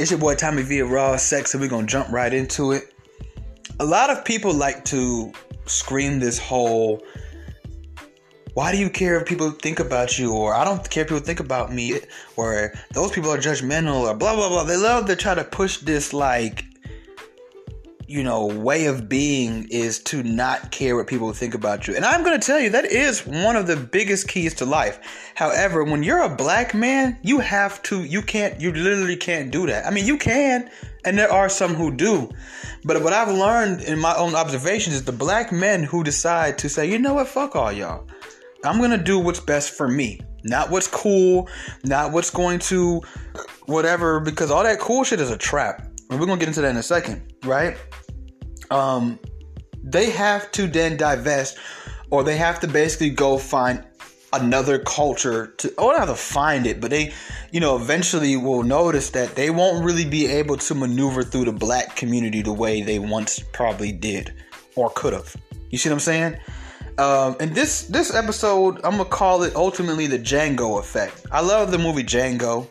It's your boy Tommy V of Raw Sex, and we're gonna jump right into it. A lot of people like to scream this whole why do you care if people think about you or i don't care if people think about me or those people are judgmental or blah blah blah they love to try to push this like you know, way of being is to not care what people think about you. And I'm going to tell you that is one of the biggest keys to life. However, when you're a black man, you have to, you can't, you literally can't do that. I mean, you can, and there are some who do. But what I've learned in my own observations is the black men who decide to say, you know what, fuck all y'all. I'm going to do what's best for me. Not what's cool, not what's going to whatever, because all that cool shit is a trap. And we're going to get into that in a second, right? Um, they have to then divest or they have to basically go find another culture to or not to find it but they you know eventually will notice that they won't really be able to maneuver through the black community the way they once probably did or could have. You see what i'm saying? Um, and this this episode i'm gonna call it ultimately the django effect. I love the movie django.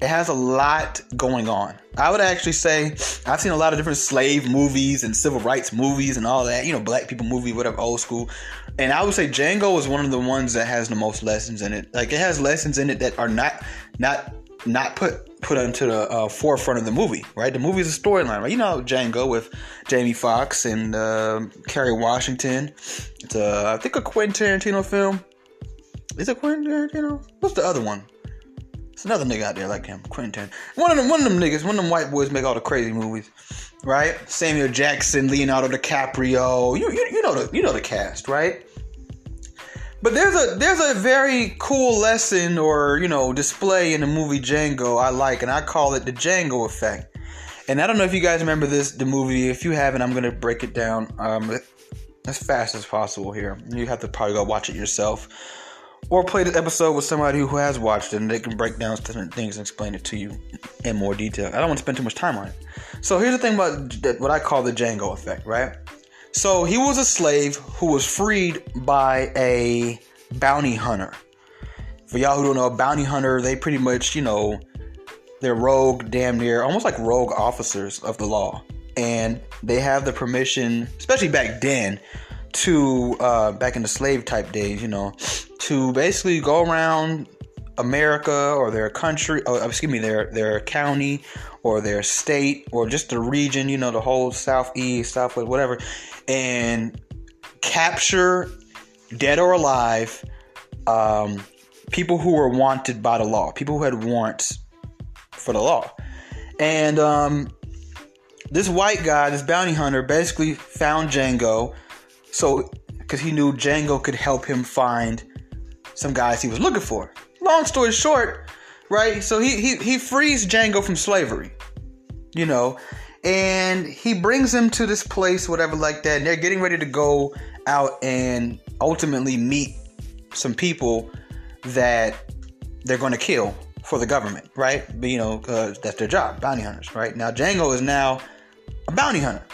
It has a lot going on. I would actually say I've seen a lot of different slave movies and civil rights movies and all that, you know, black people movie, whatever, old school. And I would say Django is one of the ones that has the most lessons in it. Like it has lessons in it that are not not not put put into the uh, forefront of the movie, right? The movie is a storyline, right? You know Django with Jamie Foxx and uh, Kerry Washington. It's a I think a Quentin Tarantino film. Is it Quentin Tarantino? What's the other one? It's another nigga out there like him, Quentin. One of them, one of them niggas, one of them white boys make all the crazy movies, right? Samuel Jackson, Leonardo DiCaprio. You, you, you know the, you know the cast, right? But there's a there's a very cool lesson or you know display in the movie Django I like, and I call it the Django effect. And I don't know if you guys remember this the movie. If you haven't, I'm gonna break it down um, as fast as possible here. You have to probably go watch it yourself or play the episode with somebody who has watched it and they can break down different things and explain it to you in more detail. I don't want to spend too much time on it. So here's the thing about what I call the Django effect, right? So he was a slave who was freed by a bounty hunter. For y'all who don't know, a bounty hunter, they pretty much, you know, they're rogue, damn near, almost like rogue officers of the law. And they have the permission, especially back then, to uh, back in the slave type days, you know, to basically go around America or their country, or excuse me, their their county or their state or just the region, you know, the whole southeast, southwest, whatever, and capture dead or alive um, people who were wanted by the law, people who had warrants for the law, and um, this white guy, this bounty hunter, basically found Django so, because he knew Django could help him find some guys he was looking for. Long story short, right? So he he he frees Django from slavery, you know, and he brings him to this place, whatever, like that. And they're getting ready to go out and ultimately meet some people that they're going to kill for the government, right? But, you know, that's their job, bounty hunters, right? Now Django is now a bounty hunter.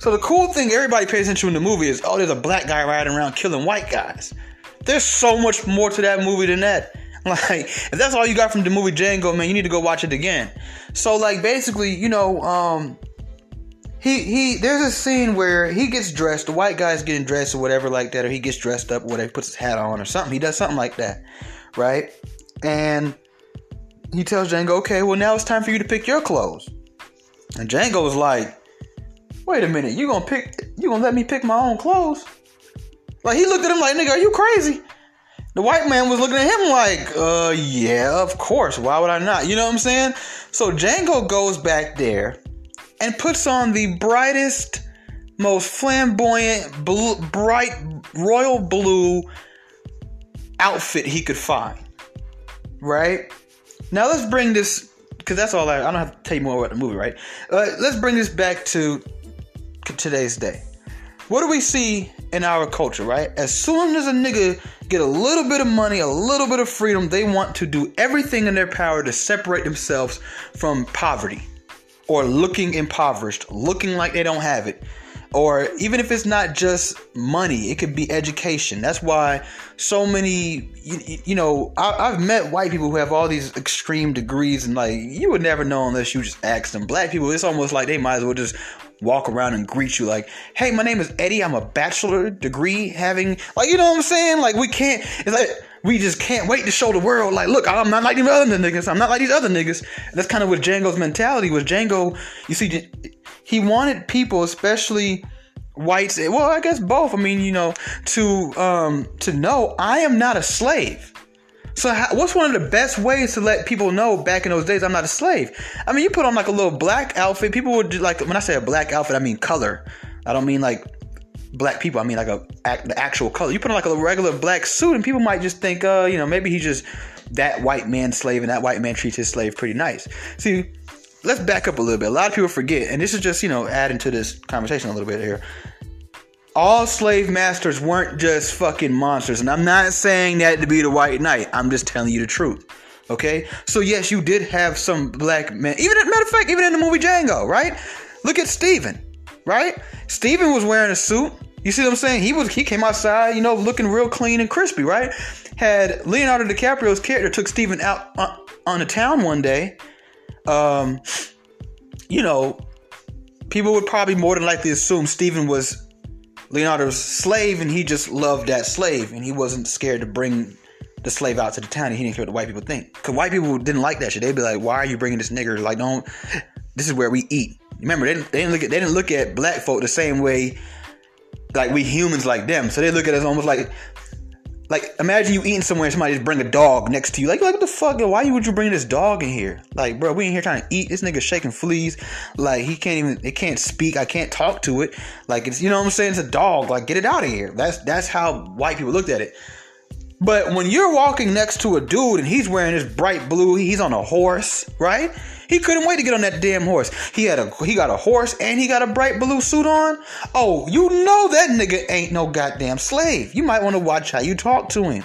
So the cool thing everybody pays attention in the movie is, oh, there's a black guy riding around killing white guys. There's so much more to that movie than that. Like, if that's all you got from the movie Django, man, you need to go watch it again. So, like, basically, you know, um, he he there's a scene where he gets dressed, the white guy's getting dressed or whatever like that, or he gets dressed up, or whatever, puts his hat on or something. He does something like that, right? And he tells Django, okay, well now it's time for you to pick your clothes. And Django is like, wait a minute, you gonna pick, you gonna let me pick my own clothes? Like he looked at him like, nigga, are you crazy? The white man was looking at him like, uh, yeah, of course. Why would I not? You know what I'm saying? So Django goes back there and puts on the brightest, most flamboyant, bright royal blue outfit he could find. Right? Now let's bring this, because that's all I, I don't have to tell you more about the movie, right? Uh, let's bring this back to today's day. What do we see in our culture, right? As soon as a nigga get a little bit of money, a little bit of freedom, they want to do everything in their power to separate themselves from poverty or looking impoverished, looking like they don't have it. or even if it's not just money, it could be education. That's why so many, you, you know, I, have met white people who have all these extreme degrees, and like you would never know unless you just ask them. Black people, it's almost like they might as well just walk around and greet you like, "Hey, my name is Eddie. I'm a bachelor degree having like, you know what I'm saying? Like we can't. It's like we just can't wait to show the world like, look, I'm not like these other niggas. I'm not like these other niggas. And that's kind of what Django's mentality was. Django, you see, he wanted people, especially whites. Well, I guess both. I mean, you know, to um to know I am not a slave. So, how, what's one of the best ways to let people know back in those days I'm not a slave? I mean, you put on like a little black outfit. People would do, like when I say a black outfit, I mean color. I don't mean like black people. I mean like a the actual color. You put on like a regular black suit, and people might just think, uh, you know, maybe he's just that white man slave, and that white man treats his slave pretty nice. See, let's back up a little bit. A lot of people forget, and this is just you know adding to this conversation a little bit here all slave masters weren't just fucking monsters. And I'm not saying that to be the white knight. I'm just telling you the truth. Okay? So yes, you did have some black men. Even matter of fact, even in the movie Django, right? Look at Stephen, right? Stephen was wearing a suit. You see what I'm saying? He was he came outside, you know, looking real clean and crispy, right? Had Leonardo DiCaprio's character took Stephen out on, on a town one day, um, you know, people would probably more than likely assume Stephen was Leonardo's slave, and he just loved that slave, and he wasn't scared to bring the slave out to the town, and he didn't care what the white people think. Cause white people didn't like that shit. They'd be like, "Why are you bringing this nigger? Like, don't. This is where we eat." Remember, they didn't, they didn't look at they didn't look at black folk the same way, like we humans like them. So they look at us almost like like, imagine you eating somewhere and somebody just bring a dog next to you. Like, like what the fuck? Why would you bring this dog in here? Like, bro, we in here trying to eat. This nigga shaking fleas. Like, he can't even. It can't speak. I can't talk to it. Like, it's you know what I'm saying. It's a dog. Like, get it out of here. That's that's how white people looked at it. But when you're walking next to a dude and he's wearing this bright blue, he's on a horse, right? He couldn't wait to get on that damn horse. He had a he got a horse and he got a bright blue suit on. Oh, you know that nigga ain't no goddamn slave. You might want to watch how you talk to him.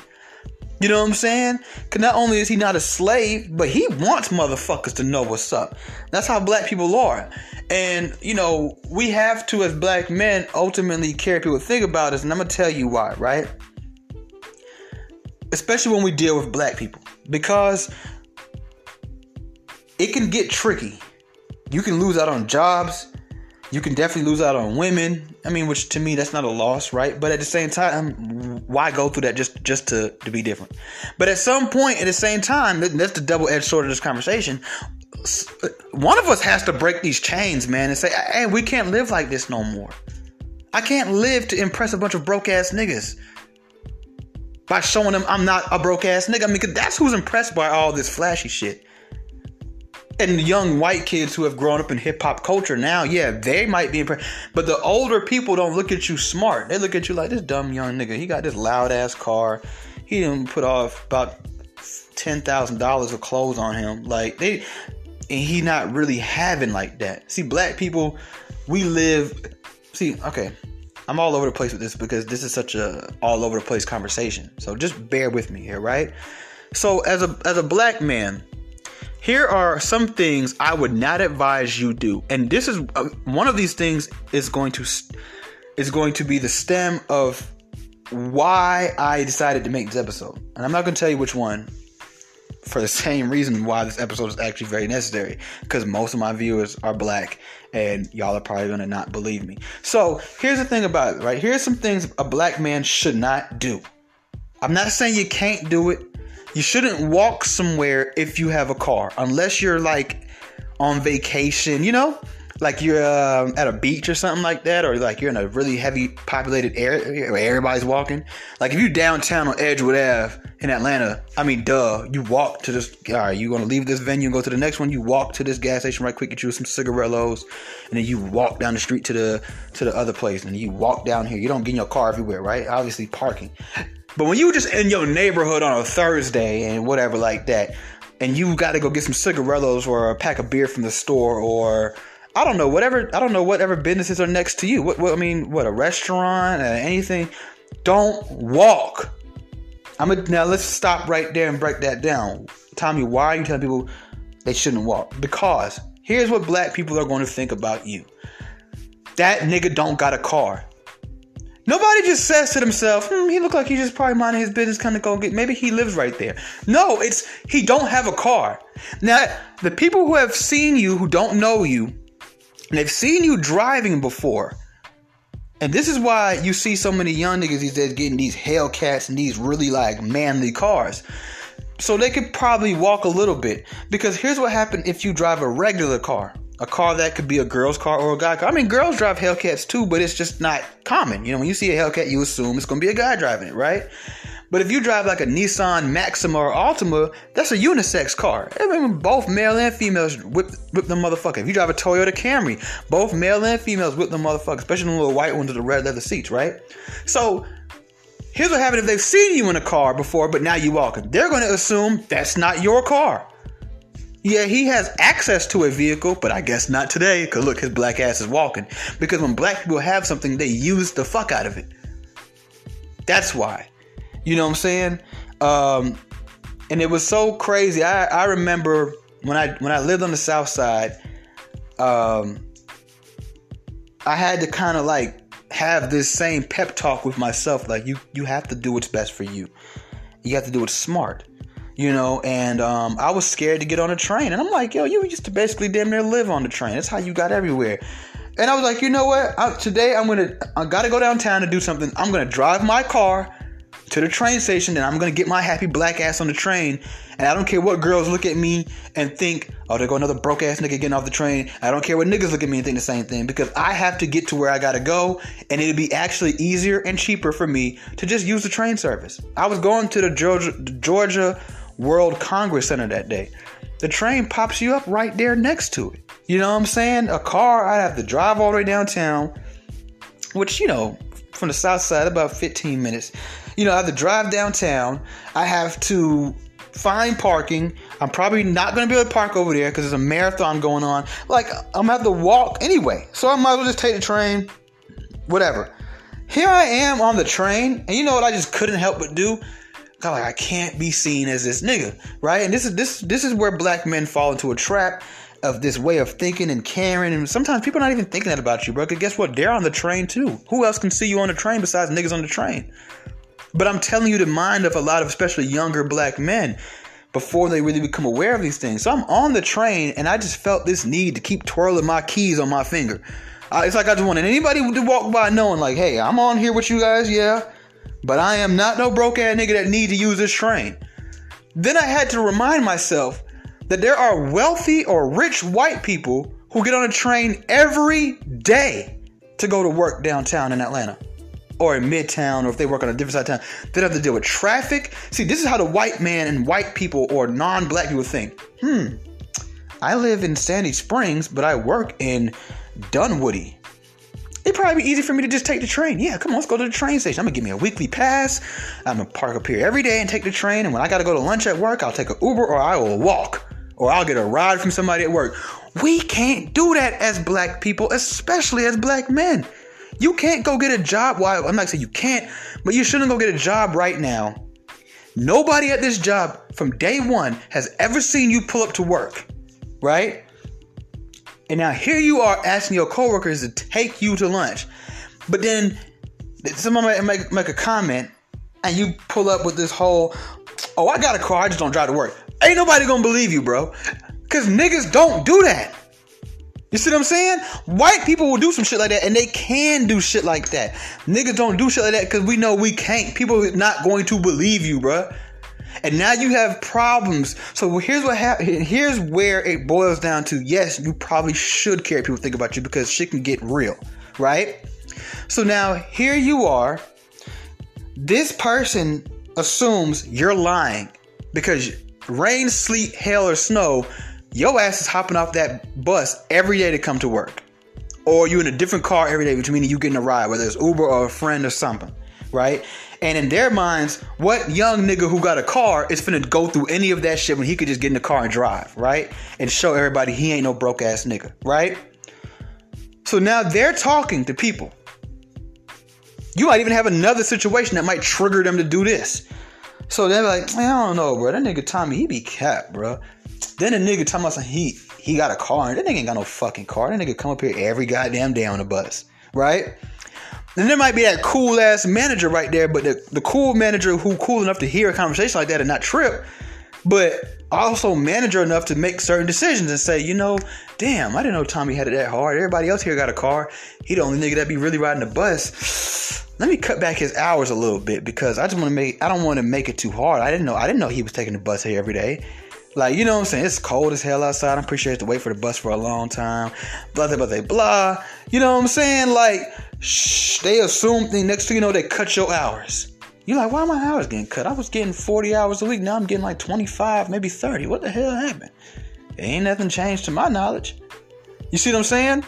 You know what I'm saying? Cause not only is he not a slave, but he wants motherfuckers to know what's up. That's how black people are. And, you know, we have to, as black men, ultimately care people think about us. And I'm to tell you why, right? Especially when we deal with black people. Because it can get tricky. You can lose out on jobs. You can definitely lose out on women. I mean, which to me that's not a loss, right? But at the same time, why go through that just just to to be different? But at some point, at the same time, that's the double edged sword of this conversation. One of us has to break these chains, man, and say, "Hey, we can't live like this no more. I can't live to impress a bunch of broke ass niggas." By showing them I'm not a broke ass nigga. I mean, that's who's impressed by all this flashy shit and the young white kids who have grown up in hip hop culture now, yeah, they might be impressed. But the older people don't look at you smart. They look at you like this dumb young nigga. He got this loud ass car. He didn't put off about ten thousand dollars of clothes on him. Like they, and he not really having like that. See, black people, we live. See, okay, I'm all over the place with this because this is such a all over the place conversation. So just bear with me here, right? So as a as a black man here are some things I would not advise you do, and this is uh, one of these things is going to is going to be the stem of why I decided to make this episode, and I'm not going to tell you which one for the same reason why this episode is actually very necessary because most of my viewers are black and y'all are probably to not believe me. So, here's the thing about it, right? Here's some things a black man should not do. I'm not saying you can't do it. You shouldn't walk somewhere if you have a car, unless you're like on vacation, you know? Like you're uh, at a beach or something like that, or like you're in a really heavy populated area where everybody's walking. Like if you're downtown on Edgewood Ave in Atlanta, I mean, duh, you walk to this. All right, you gonna leave this venue and go to the next one. You walk to this gas station right quick, get you some cigarillos, and then you walk down the street to the to the other place, and you walk down here. You don't get in your car everywhere, right? Obviously, parking. But when you just in your neighborhood on a Thursday and whatever like that, and you got to go get some cigarillos or a pack of beer from the store or I don't know whatever I don't know whatever businesses are next to you. What, what I mean, what a restaurant, uh, anything. Don't walk. I'm a, now. Let's stop right there and break that down. Tommy, why are you telling people they shouldn't walk? Because here's what black people are going to think about you. that nigga don't got a car. Nobody just says to themselves, hmm, he look like he just probably minding his business, kind of go get. Maybe he lives right there. No, it's he don't have a car. Now, the people who have seen you, who don't know you, and they've seen you driving before, and this is why you see so many young niggas these days getting these Hellcats and these really like manly cars. So they could probably walk a little bit. Because here's what happened if you drive a regular car. A car that could be a girl's car or a guy car. I mean, girls drive Hellcats too, but it's just not common. You know, when you see a Hellcat, you assume it's going to be a guy driving it, right? But if you drive like a Nissan Maxima or Altima, that's a unisex car. I mean, both male and females whip, whip the motherfucker. If you drive a Toyota Camry, both male and females whip the motherfucker, especially the little white ones with the red leather seats, right? So here's what happens if they've seen you in a car before, but now you walking. They're to assume that's not your car. Yeah, he has access to a vehicle, but I guess not today, because look, his black ass is walking. Because when black people have something, they use the fuck out of it. That's why. You know what I'm saying? Um, and it was so crazy. I, I remember when I when I lived on the south side, um, I had to kind of like have this same pep talk with myself. Like you you have to do what's best for you. You have to do it smart. You know, and um, I was scared to get on a train. And I'm like, yo, you used to basically damn near live on the train. That's how you got everywhere. And I was like, you know what? I, today I'm gonna I gotta go downtown to do something. I'm gonna drive my car to the train station and I'm gonna get my happy black ass on the train. And I don't care what girls look at me and think, oh, there go another broke ass nigga getting off the train. I don't care what niggas look at me and think the same thing because I have to get to where I gotta go and it'd be actually easier and cheaper for me to just use the train service. I was going to the Georgia, Georgia World Congress Center that day. The train pops you up right there next to it. You know what I'm saying? A car, I'd have to drive all the way downtown, which, you know, from the south side, about 15 minutes. You know, I have to drive downtown. I have to find parking. I'm probably not going to be able to park over there because there's a marathon going on. Like, I'm going to have to walk anyway. So I might as well just take the train, whatever. Here I am on the train, and you know what I just couldn't help but do? God, like I can't be seen as this nigga, right? And this is this this is where black men fall into a trap of this way of thinking and caring. And sometimes people are not even thinking that about you, bro. Because guess what? They're on the train too. Who else can see you on the train besides niggas on the train? But I'm telling you the mind of a lot of especially younger black men before they really become aware of these things. So I'm on the train and I just felt this need to keep twirling my keys on my finger. It's like I just wanted anybody to walk by knowing, like, hey, I'm on here with you guys, yeah, but I am not no broke ass nigga that need to use this train. Then I had to remind myself that there are wealthy or rich white people who get on a train every day to go to work downtown in Atlanta or in Midtown, or if they work on a different side of town, they don't have to deal with traffic. See, this is how the white man and white people or non black people think. Hmm, I live in Sandy Springs, but I work in Dunwoody. It'd probably be easy for me to just take the train. Yeah, come on, let's go to the train station. I'm gonna give me a weekly pass. I'm gonna park up here every day and take the train. And when I gotta go to lunch at work, I'll take an Uber or I will walk. Or I'll get a ride from somebody at work. We can't do that as black people, especially as black men. You can't go get a job. Well, I'm not saying you can't, but you shouldn't go get a job right now. Nobody at this job from day one has ever seen you pull up to work, right? And now here you are asking your coworkers to take you to lunch. But then someone might make, make a comment and you pull up with this whole, oh, I got a car, I just don't drive to work. Ain't nobody gonna believe you, bro. Cause niggas don't do that. You see what I'm saying? White people will do some shit like that, and they can do shit like that. Niggas don't do shit like that because we know we can't. People are not going to believe you, bruh. And now you have problems. So here's what happened. Here's where it boils down to. Yes, you probably should care people think about you because shit can get real, right? So now here you are. This person assumes you're lying because rain, sleet, hail, or snow, your ass is hopping off that bus every day to come to work. Or you're in a different car every day, which means you getting a ride, whether it's Uber or a friend or something, right? And in their minds, what young nigga who got a car is finna go through any of that shit when he could just get in the car and drive, right? And show everybody he ain't no broke ass nigga, right? So now they're talking to people. You might even have another situation that might trigger them to do this. So they're like, I don't know, bro. That nigga Tommy, he be capped, bro. Then the nigga talking about he he got a car. And that nigga ain't got no fucking car. That nigga come up here every goddamn day on the bus, right? Then there might be that cool ass manager right there, but the, the cool manager who cool enough to hear a conversation like that and not trip, but also manager enough to make certain decisions and say, you know, damn, I didn't know Tommy had it that hard. Everybody else here got a car. He the only nigga that be really riding the bus. Let me cut back his hours a little bit because I just want to make I don't want to make it too hard. I didn't know I didn't know he was taking the bus here every day. Like, you know what I'm saying? It's cold as hell outside. I'm pretty sure you have to wait for the bus for a long time. Blah, blah, blah, blah. You know what I'm saying? Like, shh, they assume thing next to you know they cut your hours. You're like, why are my hours getting cut? I was getting 40 hours a week. Now I'm getting like 25, maybe 30. What the hell happened? Ain't nothing changed to my knowledge. You see what I'm saying?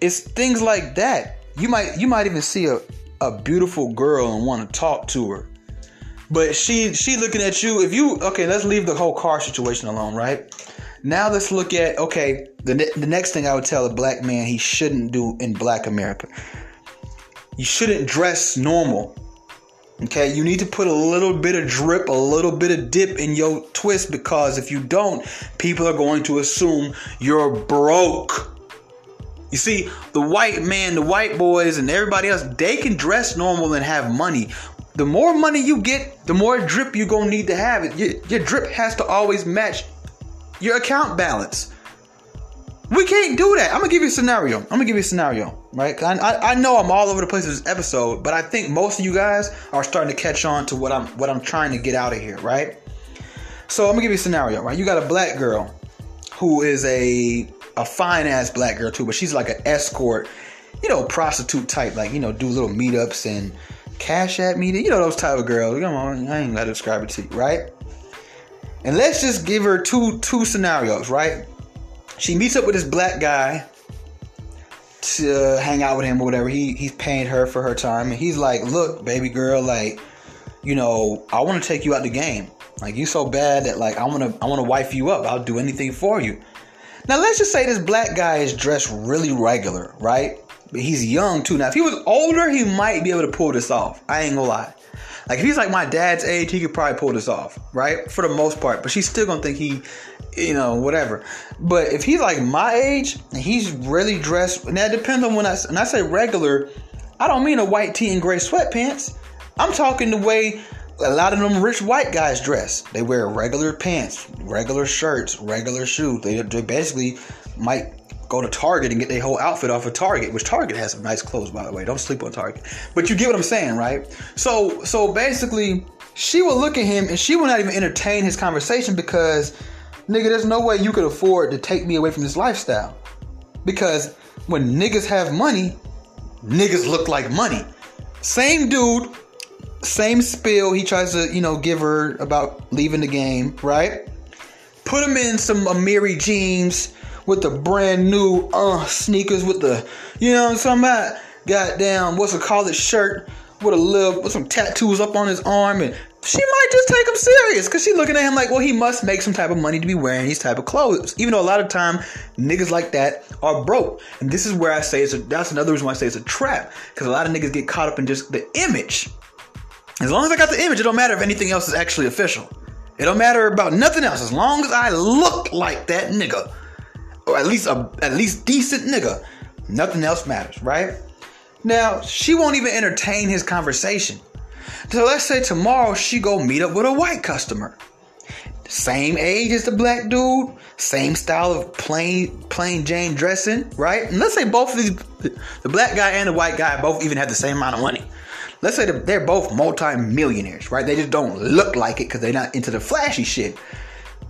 It's things like that. You might you might even see a, a beautiful girl and want to talk to her but she she looking at you. If you okay, let's leave the whole car situation alone, right? Now let's look at okay. The the next thing I would tell a black man he shouldn't do in Black America. You shouldn't dress normal. Okay, you need to put a little bit of drip, a little bit of dip in your twist because if you don't, people are going to assume you're broke. You see, the white man, the white boys, and everybody else, they can dress normal and have money the more money you get, the more drip you're gonna need to have. It your, your drip has to always match your account balance. We can't do that. I'm gonna give you a scenario. I'm gonna give you a scenario, right? I, I, I know I'm all over the place with this episode, but I think most of you guys are starting to catch on to what I'm what I'm trying to get out of here, right? So I'm gonna give you a scenario, right? You got a black girl who is a a fine ass black girl too, but she's like an escort, you know, prostitute type, like you know, do little meetups and Cash App me, you know those type of girls. Come on, I ain't gotta describe it to you, right? And let's just give her two two scenarios, right? She meets up with this black guy to hang out with him or whatever. He he's paying her for her time, and he's like, "Look, baby girl, like, you know, I want to take you out the game. Like, you so bad that like I want to I want to wife you up. I'll do anything for you." Now let's just say this black guy is dressed really regular, right? But he's young too. Now, if he was older, he might be able to pull this off. I ain't gonna lie. Like if he's like my dad's age, he could probably pull this off, right? For the most part. But she's still gonna think he, you know, whatever. But if he's like my age and he's really dressed, and that depends on when I when I say regular, I don't mean a white tee and gray sweatpants. I'm talking the way a lot of them rich white guys dress. They wear regular pants, regular shirts, regular shoes. They, they basically might go to Target and get their whole outfit off of Target, which Target has some nice clothes by the way. Don't sleep on Target. But you get what I'm saying, right? So so basically she will look at him and she will not even entertain his conversation because nigga, there's no way you could afford to take me away from this lifestyle. Because when niggas have money, niggas look like money. Same dude, same spill he tries to, you know, give her about leaving the game, right? Put him in some Amiri jeans, with the brand new uh sneakers with the you know what I'm talking about? Goddamn, what's a college shirt with a little with some tattoos up on his arm and she might just take him serious because she's looking at him like, well, he must make some type of money to be wearing these type of clothes. Even though a lot of time niggas like that are broke, and this is where I say it's a, that's another reason why I say it's a trap because a lot of niggas get caught up in just the image. As long as I got the image, it don't matter if anything else is actually official. It don't matter about nothing else. As long as I look like that nigga, or at least a at least decent nigga. Nothing else matters, right? Now, she won't even entertain his conversation. So let's say tomorrow she go meet up with a white customer. Same age as the black dude, same style of plain plain Jane dressing, right? And let's say both of these the black guy and the white guy both even have the same amount of money. Let's say they're both multi-millionaires, right? They just don't look like it because they're not into the flashy shit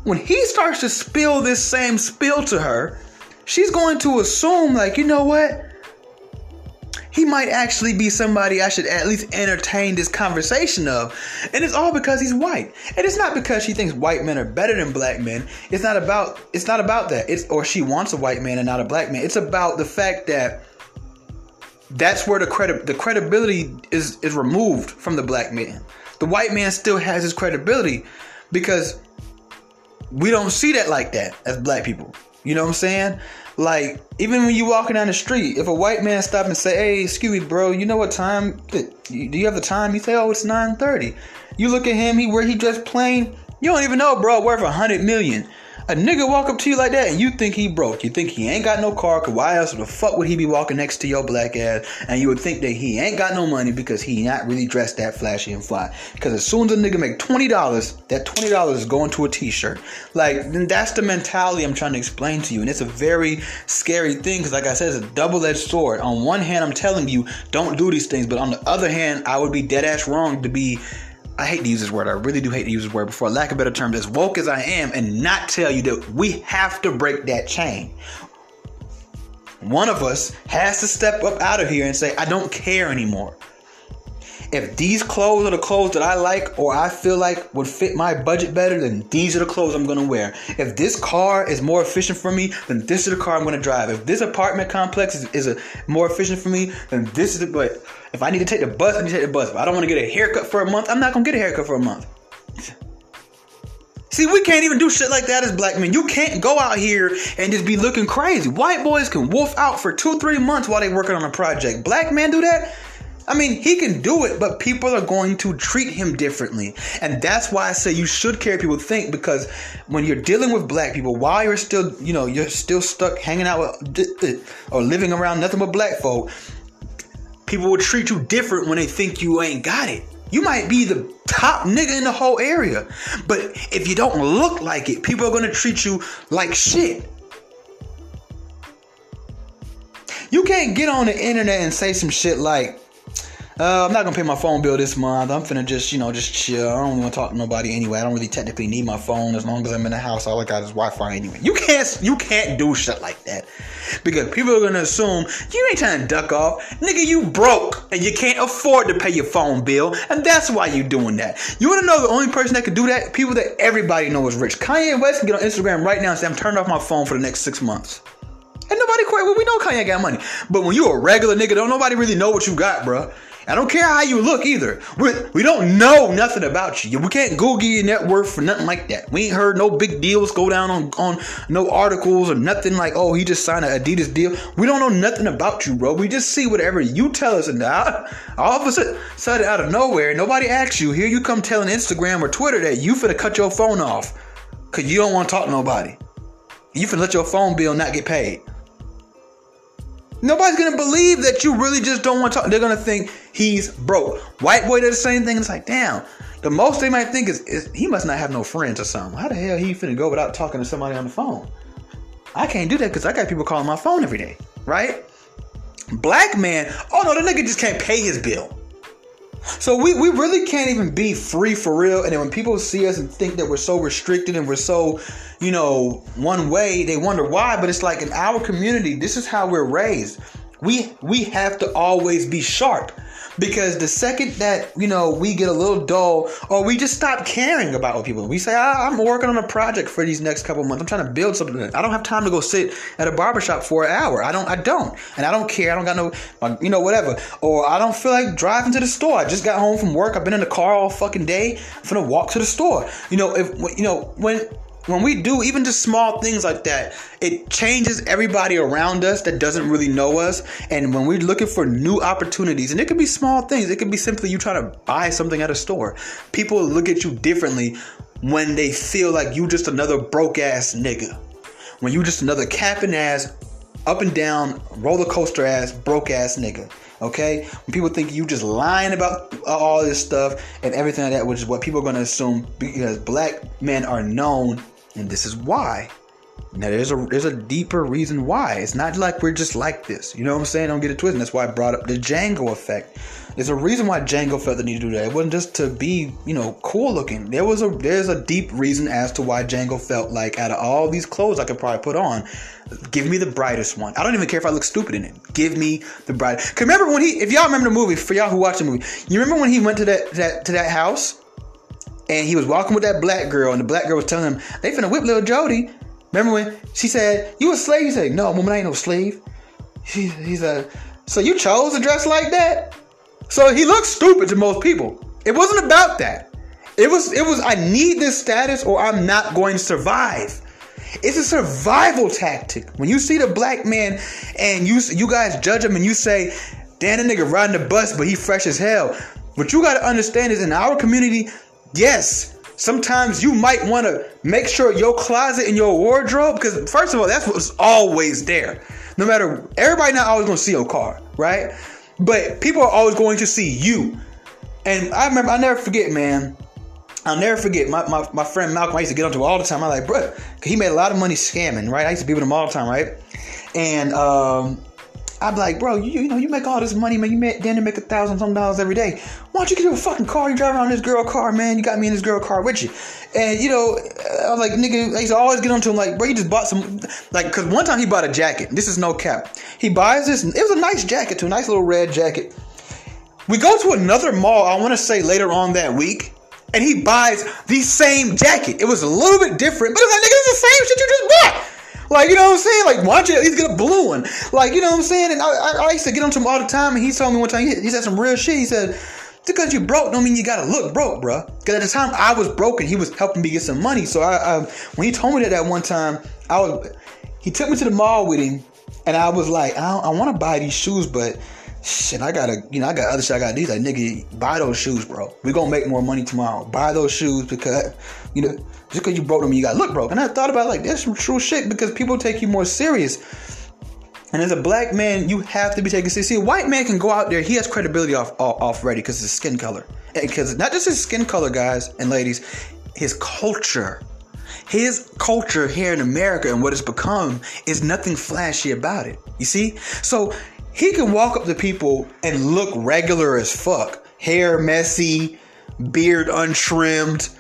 when he starts to spill this same spill to her, she's going to assume, like, you know what? He might actually be somebody I should at least entertain this conversation of. And it's all because he's white. And it's not because she thinks white men are better than black men. It's not about it's not about that. It's or she wants a white man and not a black man. It's about the fact that that's where the credit the credibility is is removed from the black man. The white man still has his credibility because we don't see that like that as black people. You know what I'm saying? Like, even when you walking down the street, if a white man stop and say, "Hey, excuse me, bro, you know what time? Do you have the time?" You say, "Oh, it's 9:30." You look at him, he where he dressed plain. You don't even know, bro, worth a hundred million. A nigga walk up to you like that and you think he broke. You think he ain't got no car, cause why else the fuck would he be walking next to your black ass? And you would think that he ain't got no money because he not really dressed that flashy and fly. Cause as soon as a nigga make $20, that $20 is going to a t-shirt. Like, that's the mentality I'm trying to explain to you. And it's a very scary thing, cause like I said, it's a double-edged sword. On one hand, I'm telling you, don't do these things. But on the other hand, I would be dead ass wrong to be I hate to use this word. I really do hate to use this word, but for lack of better terms, as woke as I am, and not tell you that we have to break that chain. One of us has to step up out of here and say, I don't care anymore. If these clothes are the clothes that I like or I feel like would fit my budget better, then these are the clothes I'm gonna wear. If this car is more efficient for me, then this is the car I'm gonna drive. If this apartment complex is, is a more efficient for me, then this is the but if I need to take the bus, I need to take the bus. If I don't want to get a haircut for a month, I'm not gonna get a haircut for a month. See, we can't even do shit like that as black men. You can't go out here and just be looking crazy. White boys can wolf out for two, three months while they working on a project. Black men do that. I mean, he can do it, but people are going to treat him differently. And that's why I say you should care people think because when you're dealing with black people, while you're still, you know, you're still stuck hanging out with or living around nothing but black folk, people will treat you different when they think you ain't got it. You might be the top nigga in the whole area, but if you don't look like it, people are gonna treat you like shit. You can't get on the internet and say some shit like, uh, I'm not gonna pay my phone bill this month. I'm finna just, you know, just chill. I don't want to talk to nobody anyway. I don't really technically need my phone as long as I'm in the house. All I got is Wi-Fi anyway. You can't, you can't do shit like that because people are gonna assume you ain't trying to duck off, nigga. You broke and you can't afford to pay your phone bill, and that's why you doing that. You wanna know the only person that can do that? People that everybody knows is rich. Kanye West can get on Instagram right now and say, "I'm turning off my phone for the next six months." And nobody quit. Well, we know Kanye got money, but when you a regular nigga, don't nobody really know what you got, bro. I don't care how you look either. We, we don't know nothing about you. We can't Google your net worth for nothing like that. We ain't heard no big deals go down on, on no articles or nothing like, oh, he just signed an Adidas deal. We don't know nothing about you, bro. We just see whatever you tell us. And now, all of a sudden, out of nowhere, nobody asks you. Here you come telling Instagram or Twitter that you finna cut your phone off because you don't want to talk to nobody. You finna let your phone bill not get paid. Nobody's gonna believe that you really just don't want to talk. They're gonna think he's broke. White boy did the same thing. It's like, damn. The most they might think is, is he must not have no friends or something. How the hell he finna go without talking to somebody on the phone? I can't do that because I got people calling my phone every day, right? Black man, oh no, the nigga just can't pay his bill. So we, we really can't even be free for real. And then when people see us and think that we're so restricted and we're so, you know, one way, they wonder why. But it's like in our community, this is how we're raised. We we have to always be sharp because the second that you know we get a little dull or we just stop caring about what people we say ah, i'm working on a project for these next couple months. I'm trying to build something. I don't have time to go sit at a barbershop for an hour. I don't i don't. And i don't care. I don't got no you know whatever. Or i don't feel like driving to the store. I just got home from work. I've been in the car all fucking day. I'm gonna walk to the store. You know if you know when when we do even just small things like that, it changes everybody around us that doesn't really know us. And when we're looking for new opportunities, and it could be small things, it could be simply you trying to buy something at a store. People look at you differently when they feel like you just another broke ass nigga. When you just another capping ass, up and down, roller coaster ass, broke ass nigga. Okay? When people think you just lying about all this stuff and everything like that, which is what people are to assume because black men are known and this is why. Now there's a there's a deeper reason why. It's not like we're just like this. You know what I'm saying? Don't get it twisted. That's why I brought up the Django effect. There's a reason why Django felt the need to do that. It wasn't just to be, you know, cool looking. There was a there's a deep reason as to why Django felt like out of all these clothes I could probably put on, give me the brightest one. I don't even care if I look stupid in it. Give me the brightest. Cause remember when he if y'all remember the movie, for y'all who watched the movie, you remember when he went to that, that to that house and he was walking with that black girl, and the black girl was telling him, they finna whip little Jody. Remember when she said, You a slave? He said, No, woman, I ain't no slave. He, he's a, So you chose to dress like that? So he looks stupid to most people. It wasn't about that. It was, it was, I need this status or I'm not going to survive. It's a survival tactic. When you see the black man and you you guys judge him and you say, damn, that nigga riding the bus, but he fresh as hell. What you gotta understand is in our community, Yes, Sometimes you might want to make sure your closet and your wardrobe, because first of all, that's what's always there. No matter, everybody not always gonna see your car, right? But people are always going to see you. And I remember, I never forget, man. I'll never forget my, my, my friend Malcolm. I used to get onto all the time. I'm like, bro, he made a lot of money scamming, right? I used to be with him all the time, right? And um, I'd be like, bro, you, you know, you make all this money, man. You make then make a thousand some dollars every day. Why don't you get you a fucking car? You drive around this girl car, man. You got me in this girl car with you. And you know, I was like, nigga, I used to always get onto him like, bro, you just bought some, like, cause one time he bought a jacket. This is no cap. He buys this. It was a nice jacket, too, a nice little red jacket. We go to another mall. I want to say later on that week and he buys the same jacket. It was a little bit different, but it's like, nigga, it's the same shit you just bought. Like, you know what I'm saying? Like, why don't you at least get a blue one? Like, you know what I'm saying? And I, I, I used to get on to him all the time, and he told me one time, he, he said some real shit. He said, because you broke don't mean you gotta look broke, bro. Because at the time I was broke and he was helping me get some money. So I, I, when he told me that that one time, I was, he took me to the mall with him, and I was like, I, I want to buy these shoes, but shit, I gotta, you know, I got other shit I gotta do. Like, nigga, buy those shoes, bro. We gonna make more money tomorrow. Buy those shoes because, you know, just because you broke them, you gotta look broke. And I thought about like that's some true shit because people take you more serious. And as a black man, you have to be taken seriously. See, a white man can go out there; he has credibility off off, off ready because his skin color. And Because not just his skin color, guys and ladies, his culture. His culture here in America and what it's become is nothing flashy about it. You see? So he can walk up to people and look regular as fuck. Hair messy, beard untrimmed,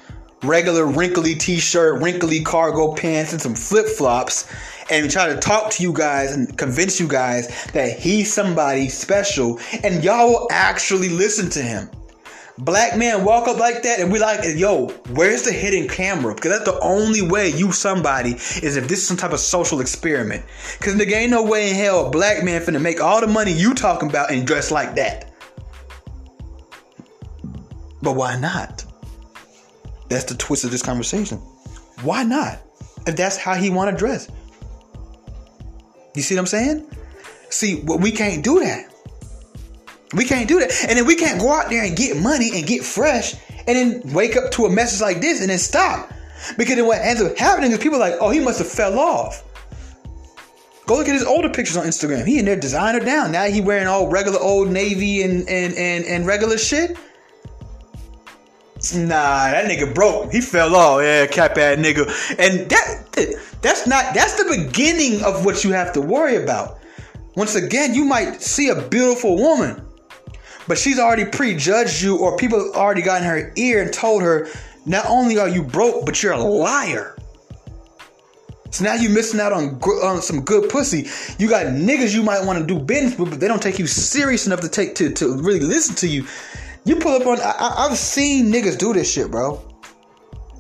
regular wrinkly t-shirt, wrinkly cargo pants, and some flip-flops, and try to talk to you guys and convince you guys that he's somebody special, and y'all will actually listen to him black man walk up like that and we like, yo, where's the hidden camera? Because that's the only way you somebody is if this is some type of social experiment. Because nigga ain't no way in hell a black man finna make all the money you talking about and dress like that. But why not? That's the twist of this conversation. Why not? If that's how he want to dress. You see what I'm saying? See, well, we can't do that. We can't do that. And then we can't go out there and get money and get fresh and then wake up to a message like this and then stop. Because then what ends up happening is people like, oh, he must have fell off. Go look at his older pictures on Instagram. He in there designer down. Now he wearing all regular old navy and and and, and regular shit. Nah, that nigga broke. He fell off. Yeah, cap ass nigga. And that that's not that's the beginning of what you have to worry about. Once again, you might see a beautiful woman but she's already prejudged you, or people already got in her ear and told her, not only are you broke, but you're a liar. So now you're missing out on, on some good pussy. You got niggas you might want to do business with, but they don't take you serious enough to take to, to really listen to you. You pull up on. I, have seen niggas do this shit, bro.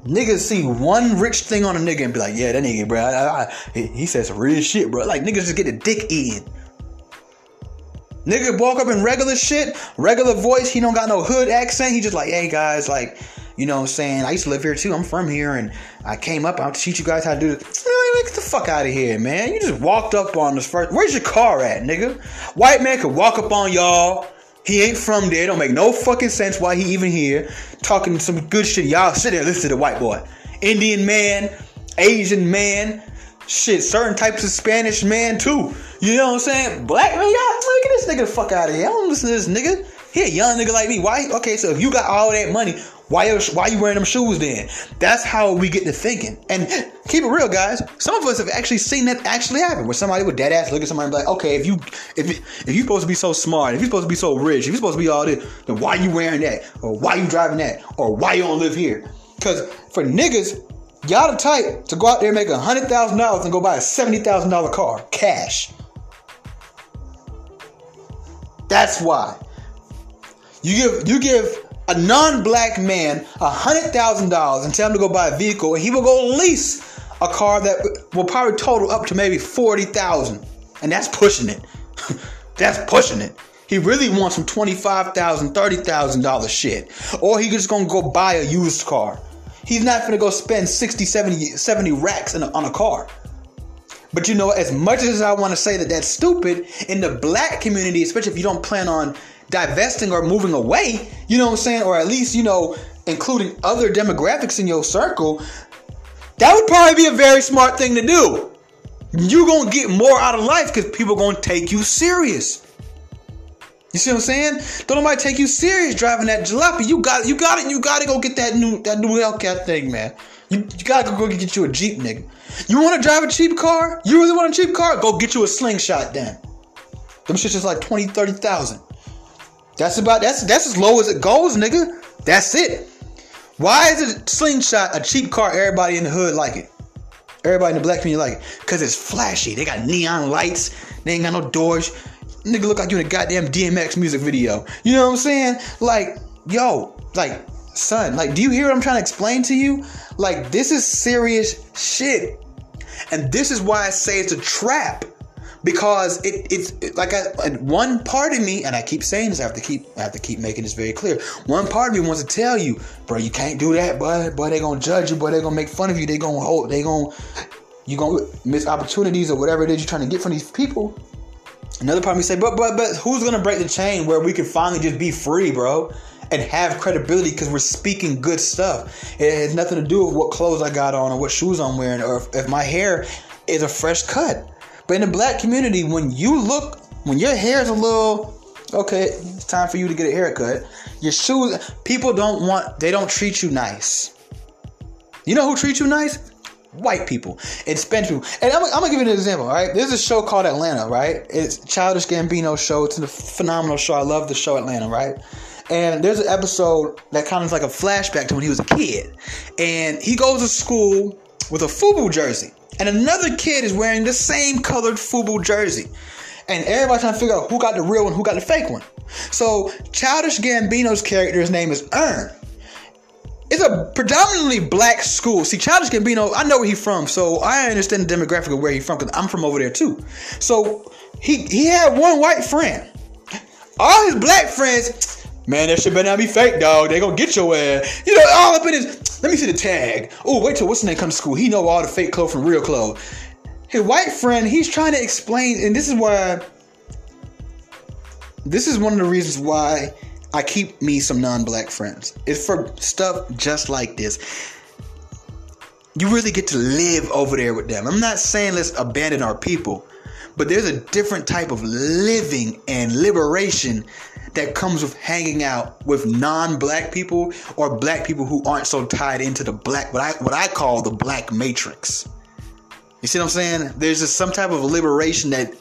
Niggas see one rich thing on a nigga and be like, yeah, that nigga, bro. I, I, he says real shit, bro. Like niggas just get a dick eaten. Nigga walk up in regular shit, regular voice. He don't got no hood accent. He just like, hey guys, like, you know what I'm saying? I used to live here too. I'm from here and I came up. I'll teach you guys how to do this. Get the fuck out of here, man. You just walked up on this first. Where's your car at, nigga? White man could walk up on y'all. He ain't from there. Don't make no fucking sense why he even here. Talking some good shit. Y'all sit there listen to the white boy. Indian man, Asian man, shit, certain types of Spanish man too. You know what I'm saying? Black man, y'all at this nigga the fuck out of here. I don't listen to this nigga. He a young nigga like me. Why? Okay, so if you got all that money, why why you wearing them shoes then? That's how we get to thinking. And keep it real, guys. Some of us have actually seen that actually happen, where somebody would dead ass look at somebody and be like, okay, if you if if you're supposed to be so smart, if you're supposed to be so rich, if you're supposed to be all this, then why you wearing that? Or why you driving that? Or why you don't live here? Because for niggas, y'all the type to go out there and make hundred thousand dollars and go buy a seventy thousand dollar car cash. That's why. You give you give a non-black man a hundred thousand dollars and tell him to go buy a vehicle, and he will go lease a car that will probably total up to maybe forty thousand, and that's pushing it. that's pushing it. He really wants some $25,000, $30,000 shit. Or he just gonna go buy a used car. He's not gonna go spend 60, 70, 70 racks a, on a car. But you know, as much as I want to say that that's stupid, in the black community, especially if you don't plan on divesting or moving away, you know what I'm saying? Or at least, you know, including other demographics in your circle, that would probably be a very smart thing to do. You're gonna get more out of life because people gonna take you serious. You see what I'm saying? Don't nobody take you serious driving that jalopy. You got you got it. You got to go get that new that new Hellcat thing, man. You, you gotta go get you a Jeep, nigga. You want to drive a cheap car? You really want a cheap car? Go get you a slingshot, then. Them shit's just like 20, 30,000. That's about that's that's as low as it goes, nigga. That's it. Why is it slingshot a cheap car? Everybody in the hood like it. Everybody in the black community like it. Cause it's flashy. They got neon lights. They ain't got no doors. Nigga look like you in a goddamn DMX music video. You know what I'm saying? Like, yo, like, son, like, do you hear what I'm trying to explain to you? Like, this is serious shit. And this is why I say it's a trap because it, it's it, like I, one part of me, and I keep saying this. I have to keep I have to keep making this very clear. One part of me wants to tell you, bro, you can't do that, boy. Boy, they're gonna judge you, boy. they're gonna make fun of you. They're gonna hold. They're gonna you gonna miss opportunities or whatever it is you're trying to get from these people. Another part of me say, but but but who's gonna break the chain where we can finally just be free, bro? and have credibility because we're speaking good stuff. It has nothing to do with what clothes I got on or what shoes I'm wearing or if, if my hair is a fresh cut. But in the black community, when you look, when your hair is a little, okay, it's time for you to get a haircut. Your shoes, people don't want, they don't treat you nice. You know who treats you nice? White people and Spanish people. And I'm, I'm, gonna give you an example, right? There's a show called Atlanta, right? It's Childish Gambino show. It's a phenomenal show. I love the show Atlanta, right? And there's an episode that kind of is like a flashback to when he was a kid. And he goes to school with a FUBU jersey and another kid is wearing the same colored FUBU jersey. And everybody trying to figure out who got the real one, who got the fake one. So Childish Gambino's character's name is Earn. It's a predominantly black school. See, Childish Gambino, I know where he's from, so I understand the demographic of where he's from because I'm from over there too. So he he had one white friend. All his black friends, Man, that shit better not be fake, dog. They gonna get your ass. You know, all up in his. Let me see the tag. Oh, wait till what's the name come to school. He know all the fake clothes from real clothes. His white friend, he's trying to explain, and this is why. This is one of the reasons why I keep me some non-black friends. It's for stuff just like this. You really get to live over there with them. I'm not saying let's abandon our people, but there's a different type of living and liberation that comes with hanging out with non-black people or black people who aren't so tied into the black what I what I call the black matrix. You see what I'm saying? There's just some type of liberation that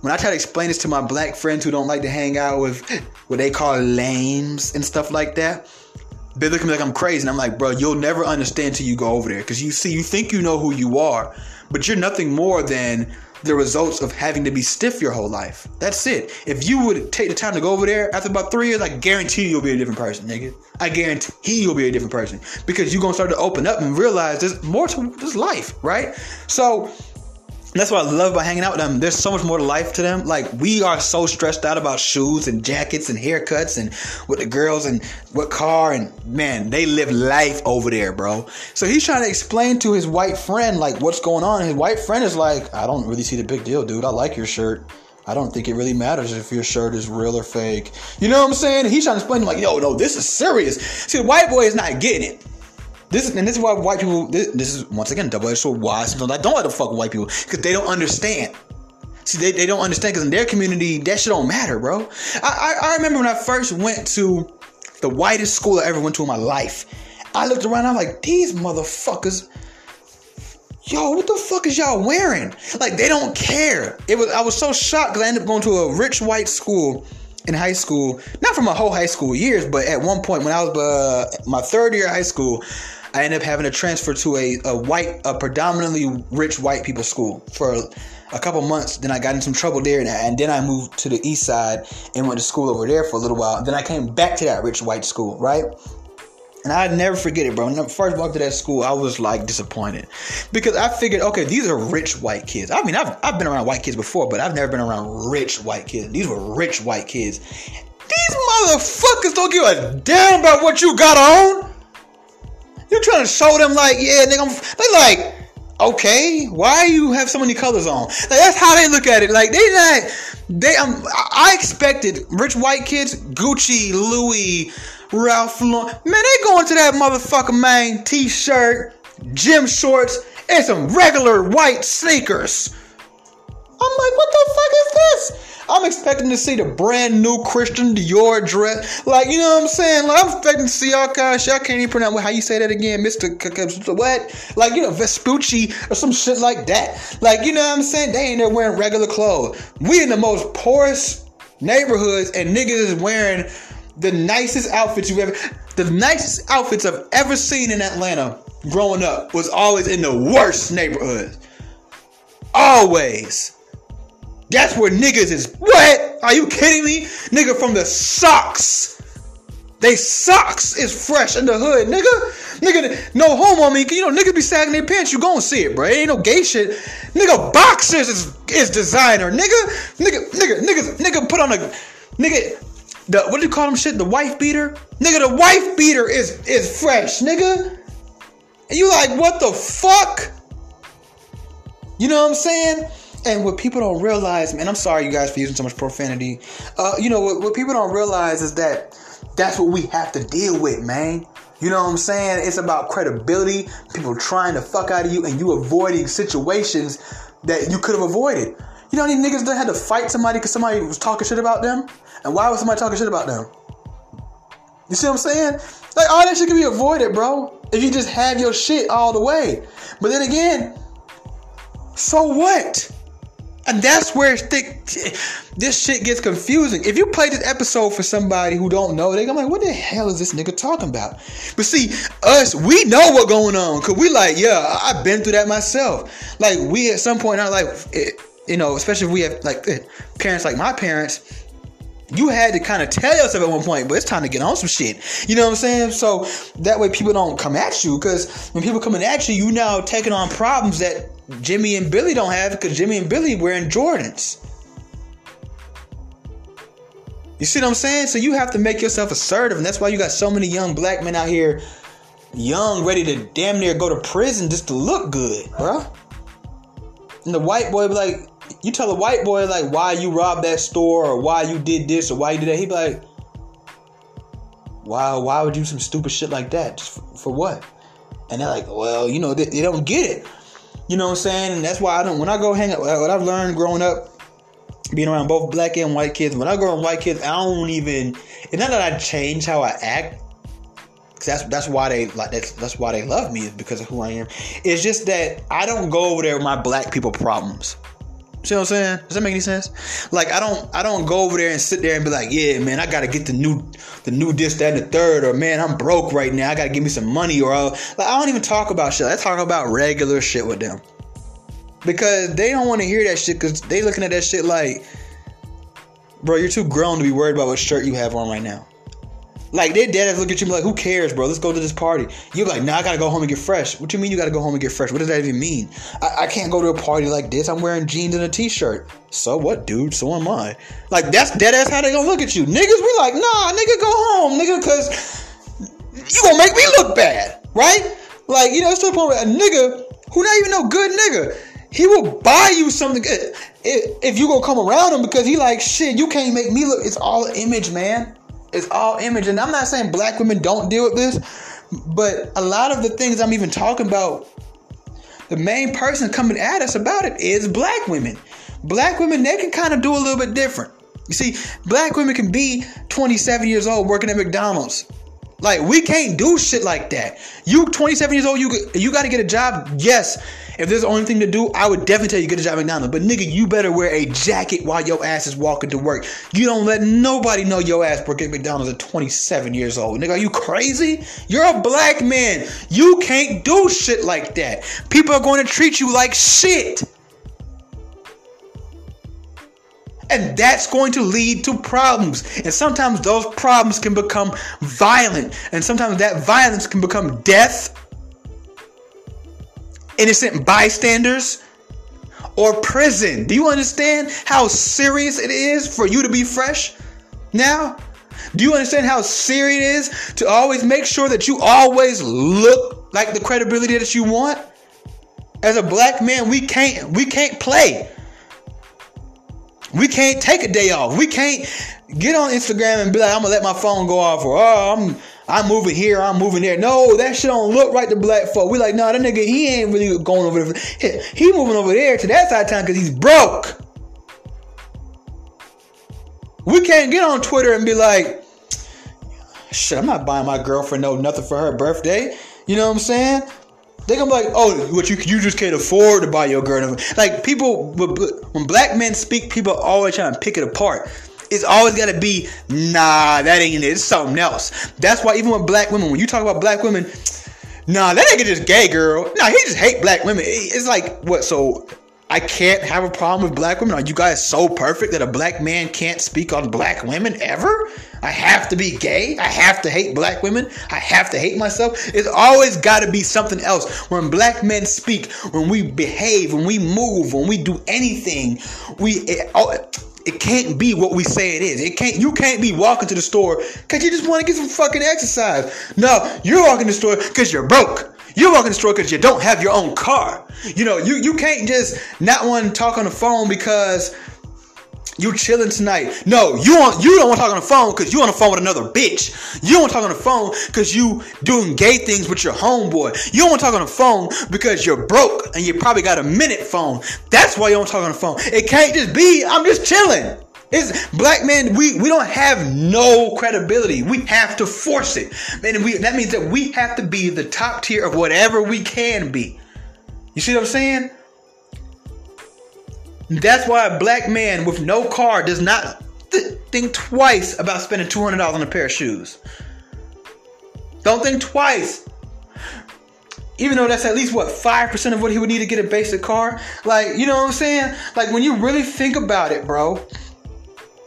when I try to explain this to my black friends who don't like to hang out with what they call lames and stuff like that, they look at me like I'm crazy. And I'm like, bro, you'll never understand till you go over there. Because you see, you think you know who you are, but you're nothing more than the results of having to be stiff your whole life. That's it. If you would take the time to go over there after about three years, I guarantee you'll be a different person, nigga. I guarantee you'll be a different person because you're gonna start to open up and realize there's more to this life, right? So that's what I love about hanging out with them. There's so much more life to them. Like we are so stressed out about shoes and jackets and haircuts and with the girls and what car and man, they live life over there, bro. So he's trying to explain to his white friend like what's going on. His white friend is like, I don't really see the big deal, dude. I like your shirt. I don't think it really matters if your shirt is real or fake. You know what I'm saying? He's trying to explain to him like, yo, no, this is serious. See, the white boy is not getting it. This is and this is why white people. This, this is once again double edged sword. Why sometimes I don't like to fuck white people because they don't understand. See, they, they don't understand because in their community that shit don't matter, bro. I, I I remember when I first went to the whitest school I ever went to in my life. I looked around. I'm like, these motherfuckers. Yo, what the fuck is y'all wearing? Like they don't care. It was I was so shocked because I ended up going to a rich white school in high school, not from my whole high school years, but at one point when I was uh, my third year of high school, I ended up having to transfer to a, a white, a predominantly rich white people school for a couple months. Then I got in some trouble there, and, and, then I moved to the east side and went to school over there for a little while. Then I came back to that rich white school, right? And I'd never forget it, bro. When I first walked to that school, I was like disappointed because I figured, okay, these are rich white kids. I mean, I've, I've been around white kids before, but I've never been around rich white kids. These were rich white kids. These motherfuckers don't give a damn about what you got on. You're trying to show them like, yeah, nigga, I'm, they like, okay, why you have so many colors on? Like, that's how they look at it. Like they not, they. Um, I expected rich white kids, Gucci, Louis, Ralph Lauren. Man, they going to that motherfucker, man. T-shirt, gym shorts, and some regular white sneakers. I'm like, what the fuck is this? I'm expecting to see the brand new Christian Dior dress. Like, you know what I'm saying? Like, I'm expecting to see all kinds of shit. I can't even pronounce how you say that again, Mr. what? Like, you know, Vespucci or some shit like that. Like, you know what I'm saying? They ain't there wearing regular clothes. We in the most poorest neighborhoods, and niggas is wearing the nicest outfits you've ever. The nicest outfits I've ever seen in Atlanta growing up was always in the worst neighborhoods. Always. That's where niggas is. What? Are you kidding me? Nigga from the socks. They socks is fresh in the hood, nigga. Nigga, no homo. I mean, you know, niggas be sagging their pants. You gon' see it, bro. It ain't no gay shit. Nigga, boxers is is designer, nigga. Nigga, nigga, nigga, nigga put on a nigga. The what do you call them shit? The wife beater, nigga. The wife beater is is fresh, nigga. And you like what the fuck? You know what I'm saying? And what people don't realize, man, I'm sorry you guys for using so much profanity. Uh, you know what, what people don't realize is that that's what we have to deal with, man. You know what I'm saying? It's about credibility, people trying to fuck out of you, and you avoiding situations that you could have avoided. You know, any niggas that had to fight somebody because somebody was talking shit about them? And why was somebody talking shit about them? You see what I'm saying? Like, all that shit can be avoided, bro. If you just have your shit all the way. But then again, so what? And that's where this shit gets confusing. If you play this episode for somebody who don't know, they go like, "What the hell is this nigga talking about?" But see, us, we know what going on because we like, yeah, I've been through that myself. Like we at some point in our life, it, you know, especially if we have like eh, parents like my parents you had to kind of tell yourself at one point, but it's time to get on some shit. You know what I'm saying? So that way people don't come at you. Because when people coming at you, you now taking on problems that Jimmy and Billy don't have because Jimmy and Billy wearing Jordans. You see what I'm saying? So you have to make yourself assertive, and that's why you got so many young black men out here, young, ready to damn near go to prison just to look good, bro. And the white boy be like, you tell a white boy like why you robbed that store or why you did this or why you did that, he'd be like, why why would you do some stupid shit like that? Just for, for what? And they're like, well, you know, they, they, don't get it. You know what I'm saying? And that's why I don't. When I go hang out, what I've learned growing up, being around both black and white kids. When I go around white kids, I don't even. It's not that I change how I act. That's that's why they like that's that's why they love me is because of who I am. It's just that I don't go over there with my black people problems. See what I'm saying? Does that make any sense? Like I don't I don't go over there and sit there and be like, yeah, man, I gotta get the new the new this, that, and the third, or man, I'm broke right now. I gotta give me some money, or I'll, like I don't even talk about shit. I talk about regular shit with them because they don't want to hear that shit because they looking at that shit like, bro, you're too grown to be worried about what shirt you have on right now. Like their dad look at you be like, who cares, bro? Let's go to this party. You're like, nah, I gotta go home and get fresh. What you mean you gotta go home and get fresh? What does that even mean? I, I can't go to a party like this. I'm wearing jeans and a t-shirt. So what, dude? So am I. Like that's dead ass how they gonna look at you. Niggas be like, nah, nigga, go home, nigga, cause you gonna make me look bad, right? Like, you know, it's to the point where a nigga who not even no good nigga, he will buy you something good if you gonna come around him because he like shit. You can't make me look. It's all image, man. It's all image. And I'm not saying black women don't deal with this, but a lot of the things I'm even talking about, the main person coming at us about it is black women. Black women, they can kind of do a little bit different. You see, black women can be 27 years old working at McDonald's. Like we can't do shit like that. You 27 years old, you you got to get a job. Yes, if there's the only thing to do, I would definitely tell you get a job at McDonald's. But nigga, you better wear a jacket while your ass is walking to work. You don't let nobody know your ass work at McDonald's at 27 years old. Nigga, are you crazy? You're a black man. You can't do shit like that. People are going to treat you like shit. And that's going to lead to problems. And sometimes those problems can become violent. And sometimes that violence can become death innocent bystanders, or prison. Do you understand how serious it is for you to be fresh now? Do you understand how serious it is to always make sure that you always look like the credibility that you want? As a black man, we can't we can't play. We can't take a day off. We can't get on Instagram and be like, I'm gonna let my phone go off or oh I'm I'm moving here, I'm moving there. No, that shit don't look right to black folk. We like, nah, that nigga, he ain't really going over there. He moving over there to that side of town because he's broke. We can't get on Twitter and be like, shit, I'm not buying my girlfriend no nothing for her birthday. You know what I'm saying? They gonna be like, oh, what you you just can't afford to buy your girl. Like people, when black men speak, people always trying to pick it apart. It's always gotta be, nah, that ain't it. It's something else. That's why even with black women, when you talk about black women, nah, that nigga just gay, girl. Nah, he just hate black women. It's like what? So I can't have a problem with black women. Are you guys so perfect that a black man can't speak on black women ever? I have to be gay. I have to hate black women. I have to hate myself. It's always got to be something else. When black men speak, when we behave, when we move, when we do anything, we it, oh, it can't be what we say it is. It can't. You can't be walking to the store because you just want to get some fucking exercise. No, you're walking to the store because you're broke. You're walking the store because you don't have your own car. You know, you, you can't just not want to talk on the phone because you chilling tonight. No, you want you don't want to talk on the phone because you on the phone with another bitch. You don't want to talk on the phone because you doing gay things with your homeboy. You don't want to talk on the phone because you're broke and you probably got a minute phone. That's why you don't talk on the phone. It can't just be I'm just chilling. It's black men. We we don't have no credibility. We have to force it, and we that means that we have to be the top tier of whatever we can be. You see what I'm saying? That's why a black man with no car does not th- think twice about spending two hundred dollars on a pair of shoes. Don't think twice. Even though that's at least what five percent of what he would need to get a basic car. Like you know what I'm saying? Like when you really think about it, bro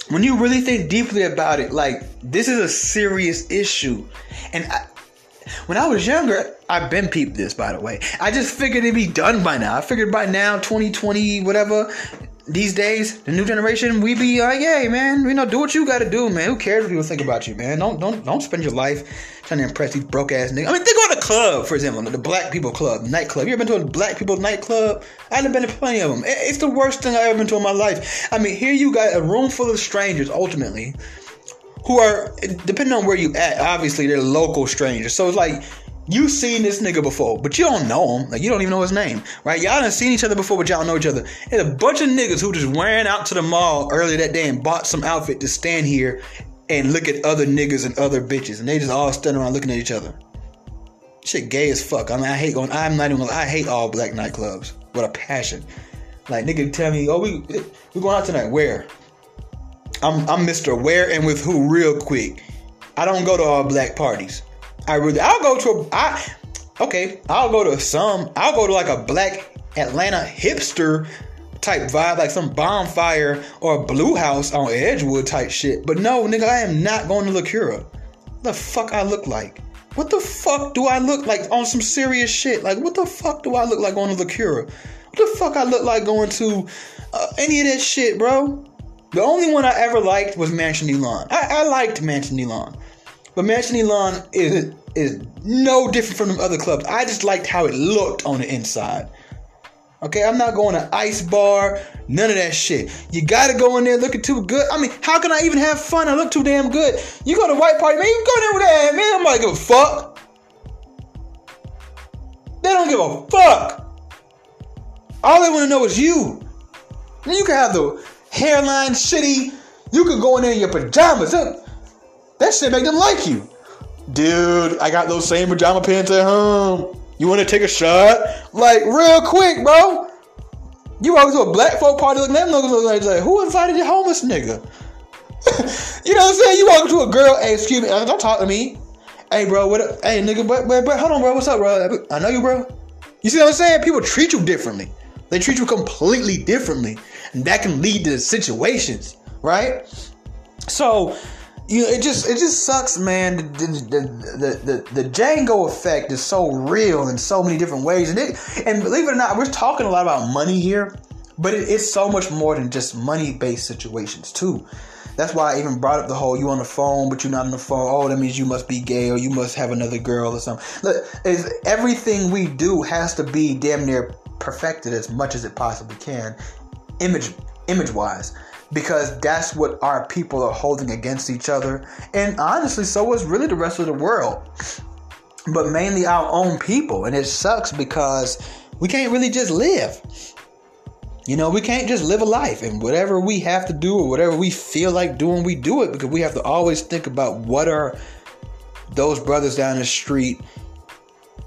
when you really think deeply about it, like this is a serious issue. And I, when I was younger, I've been peeped this by the way. I just figured it'd be done by now. I figured by now, 2020, whatever, these days, the new generation, we be like, hey man, you know, do what you gotta do, man. Who cares what people think about you, man? Don't don't don't spend your life trying to impress these broke ass niggas. I mean, think about the club, for example, the black people club, nightclub. You ever been to a black people nightclub? I haven't been to plenty of them. It's the worst thing I've ever been to in my life. I mean, here you got a room full of strangers, ultimately, who are depending on where you at. Obviously, they're local strangers, so it's like you've seen this nigga before, but you don't know him. Like you don't even know his name, right? Y'all done seen each other before, but y'all know each other. And a bunch of niggas who just ran out to the mall earlier that day and bought some outfit to stand here and look at other niggas and other bitches, and they just all stand around looking at each other. Shit, gay as fuck. I mean, I hate going. I'm not even. I hate all black nightclubs with a passion. Like nigga, tell me, oh we we going out tonight? Where? I'm I'm Mr. Where and with who? Real quick. I don't go to all black parties. I really, I'll go to a, I, okay, I'll go to some, I'll go to like a black Atlanta hipster type vibe, like some bonfire or blue house on Edgewood type shit. But no, nigga, I am not going to LaCura. The fuck I look like? What the fuck do I look like on some serious shit? Like, what the fuck do I look like going to LaCura? What the fuck I look like going to uh, any of that shit, bro? The only one I ever liked was Mansion Elan. I, I liked Mansion Elan. But Mansion Elan is is no different from the other clubs. I just liked how it looked on the inside. Okay, I'm not going to ice bar, none of that shit. You gotta go in there looking too good. I mean, how can I even have fun? I look too damn good. You go to white party, man, you go there with that, man. I'm like, give a fuck. They don't give a fuck. All they want to know is you. You can have the hairline shitty. You can go in there in your pajamas. That shit make them like you. Dude, I got those same pajama pants at home. You want to take a shot? Like, real quick, bro. You walk to a black folk party looking at them like, who invited the homeless nigga? you know what I'm saying? You walk to a girl, hey, excuse me, don't talk to me. Hey, bro, what up? Hey, nigga, but, but, but, hold on, bro, what's up, bro? I know you, bro. You see what I'm saying? People treat you differently. They treat you completely differently. And that can lead to situations, right? So, you know, it just it just sucks, man. The the, the the, the Django effect is so real in so many different ways, and it and believe it or not, we're talking a lot about money here, but it, it's so much more than just money based situations too. That's why I even brought up the whole you on the phone, but you're not on the phone. Oh, that means you must be gay or you must have another girl or something. Look, is everything we do has to be damn near perfected as much as it possibly can, image image wise. Because that's what our people are holding against each other. And honestly, so is really the rest of the world. But mainly our own people. And it sucks because we can't really just live. You know, we can't just live a life and whatever we have to do or whatever we feel like doing, we do it because we have to always think about what are those brothers down the street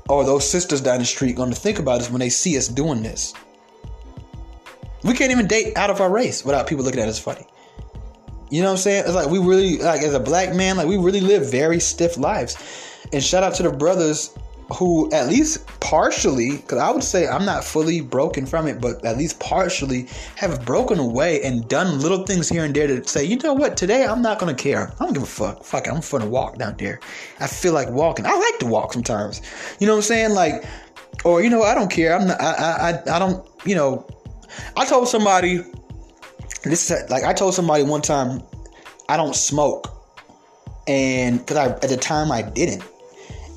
or those sisters down the street going to think about us when they see us doing this. We can't even date out of our race without people looking at us funny. You know what I'm saying? It's like we really like as a black man, like we really live very stiff lives. And shout out to the brothers who at least partially, because I would say I'm not fully broken from it, but at least partially have broken away and done little things here and there to say, you know what, today I'm not gonna care. I don't give a fuck. Fuck it, I'm gonna walk down there. I feel like walking. I like to walk sometimes. You know what I'm saying? Like, or you know, I don't care. I'm not. I I I don't. You know, I told somebody. This is like I told somebody one time, I don't smoke, and because I at the time I didn't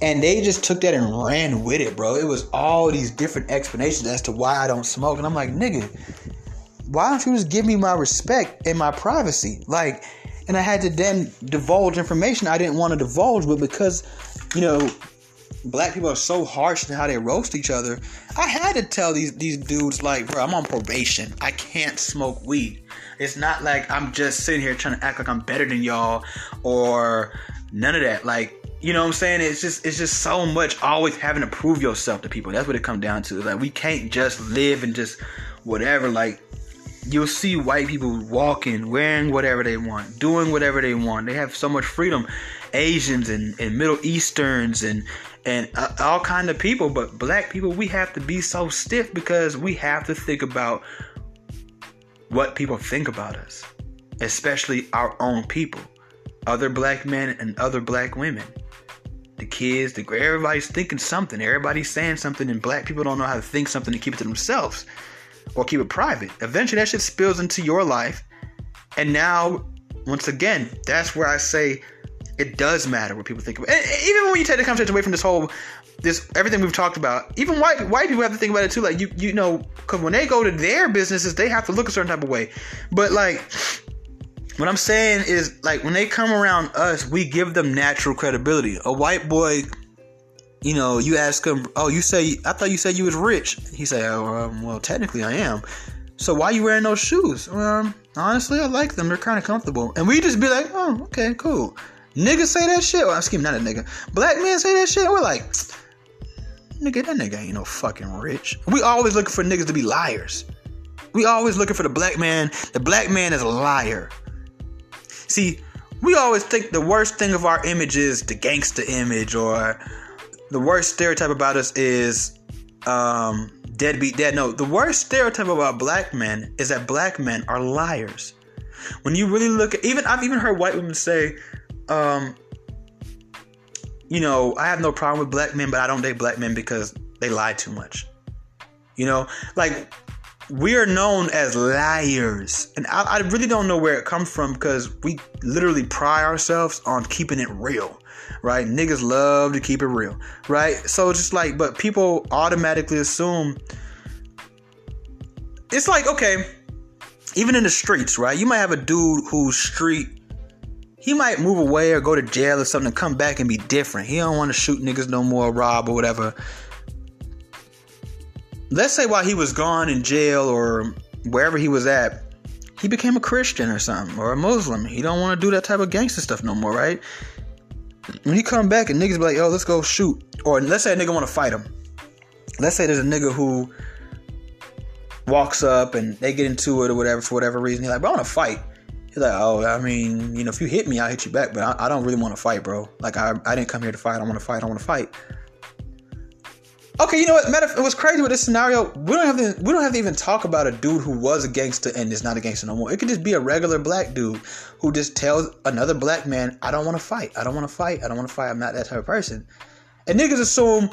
and they just took that and ran with it, bro. It was all these different explanations as to why I don't smoke. And I'm like, nigga, why don't you just give me my respect and my privacy? Like, and I had to then divulge information I didn't want to divulge, but because, you know, black people are so harsh in how they roast each other, I had to tell these these dudes like, bro, I'm on probation. I can't smoke weed. It's not like I'm just sitting here trying to act like I'm better than y'all or none of that. Like you know what I'm saying? It's just it's just so much always having to prove yourself to people. That's what it comes down to. Like we can't just live and just whatever. Like you'll see white people walking, wearing whatever they want, doing whatever they want. They have so much freedom. Asians and, and Middle Easterns and and uh, all kind of people, but black people we have to be so stiff because we have to think about what people think about us, especially our own people, other black men and other black women the kids, the everybody's thinking something. Everybody's saying something, and black people don't know how to think something to keep it to themselves or keep it private. Eventually, that shit spills into your life, and now, once again, that's where I say it does matter what people think about. And even when you take the conversation away from this whole, this everything we've talked about, even white white people have to think about it too. Like you, you know, because when they go to their businesses, they have to look a certain type of way. But like what I'm saying is, like, when they come around us, we give them natural credibility. A white boy, you know, you ask him, "Oh, you say I thought you said you was rich." He say, "Oh, um, well, technically I am." So why you wearing those shoes? Um, honestly, I like them. They're kind of comfortable. And we just be like, "Oh, okay, cool." Niggas say that shit. Well, I'm skipping not a nigga. Black men say that shit. We're like, nigga, that nigga ain't no fucking rich. We always looking for niggas to be liars. We always looking for the black man. The black man is a liar. See, we always think the worst thing of our image is the gangster image, or the worst stereotype about us is um, deadbeat dad. No, the worst stereotype about black men is that black men are liars. When you really look at, even I've even heard white women say, um, you know, I have no problem with black men, but I don't date black men because they lie too much. You know, like we are known as liars. And I, I, really don't know where it comes from because we literally pride ourselves on keeping it real, right? Niggas love to keep it real, right? So just like, but people automatically assume it's like, okay, even in the streets, right? You might have a dude who's street. He might move away or go to jail or something, and come back and be different. He don't want to shoot niggas no more, rob or whatever let's say while he was gone in jail or wherever he was at, he became a Christian or something or a Muslim. He don't want to do that type of gangster stuff no more, right? When he come back and niggas be like, "Yo, let's go shoot," or let's say a nigga want to fight him. Let's say there's a nigga who walks up and they get into it or whatever for whatever reason. He's like, "Bro, I want to fight." He's like, "Oh, I mean, you know, if you hit me, I'll hit you back, but I, I don't really want to fight, bro. Like, I, I didn't come here to fight. I don't want to fight. I want to fight." Okay, you know what? Matter, it was crazy with this scenario. We don't have to. We don't have to even talk about a dude who was a gangster and is not a gangster no more. It could just be a regular black dude who just tells another black man, "I don't want to fight. I don't want to fight. I don't want to fight. I'm not that type of person." And niggas assume,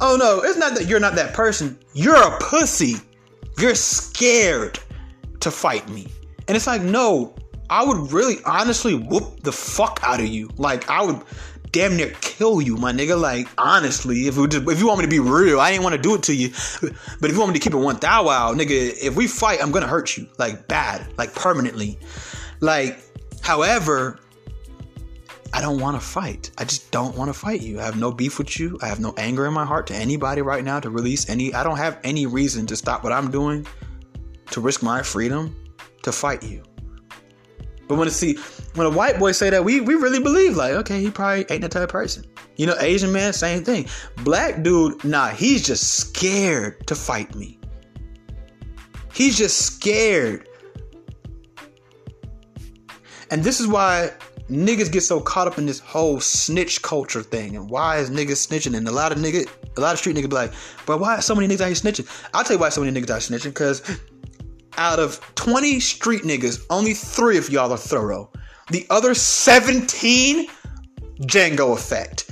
"Oh no, it's not that you're not that person. You're a pussy. You're scared to fight me." And it's like, no, I would really honestly whoop the fuck out of you. Like I would damn near kill you, my nigga. Like honestly, if we just, if you want me to be real, I ain't want to do it to you. But if you want me to keep it one thou wow, nigga, if we fight, I'm gonna hurt you like bad, like permanently. Like, however, I don't want to fight. I just don't want to fight you. I have no beef with you. I have no anger in my heart to anybody right now to release any. I don't have any reason to stop what I'm doing, to risk my freedom, to fight you. But when I see when a white boy say that, we we really believe like, okay, he probably ain't that type of person. You know, Asian man, same thing. Black dude, nah, he's just scared to fight me. He's just scared. And this is why niggas get so caught up in this whole snitch culture thing. And why is niggas snitching? And a lot of niggas, a lot of street niggas be like, but why so many niggas out here snitching? I'll tell you why so many niggas out snitching. Because out of 20 street niggas, only three of y'all are thorough. The other 17, Django effect.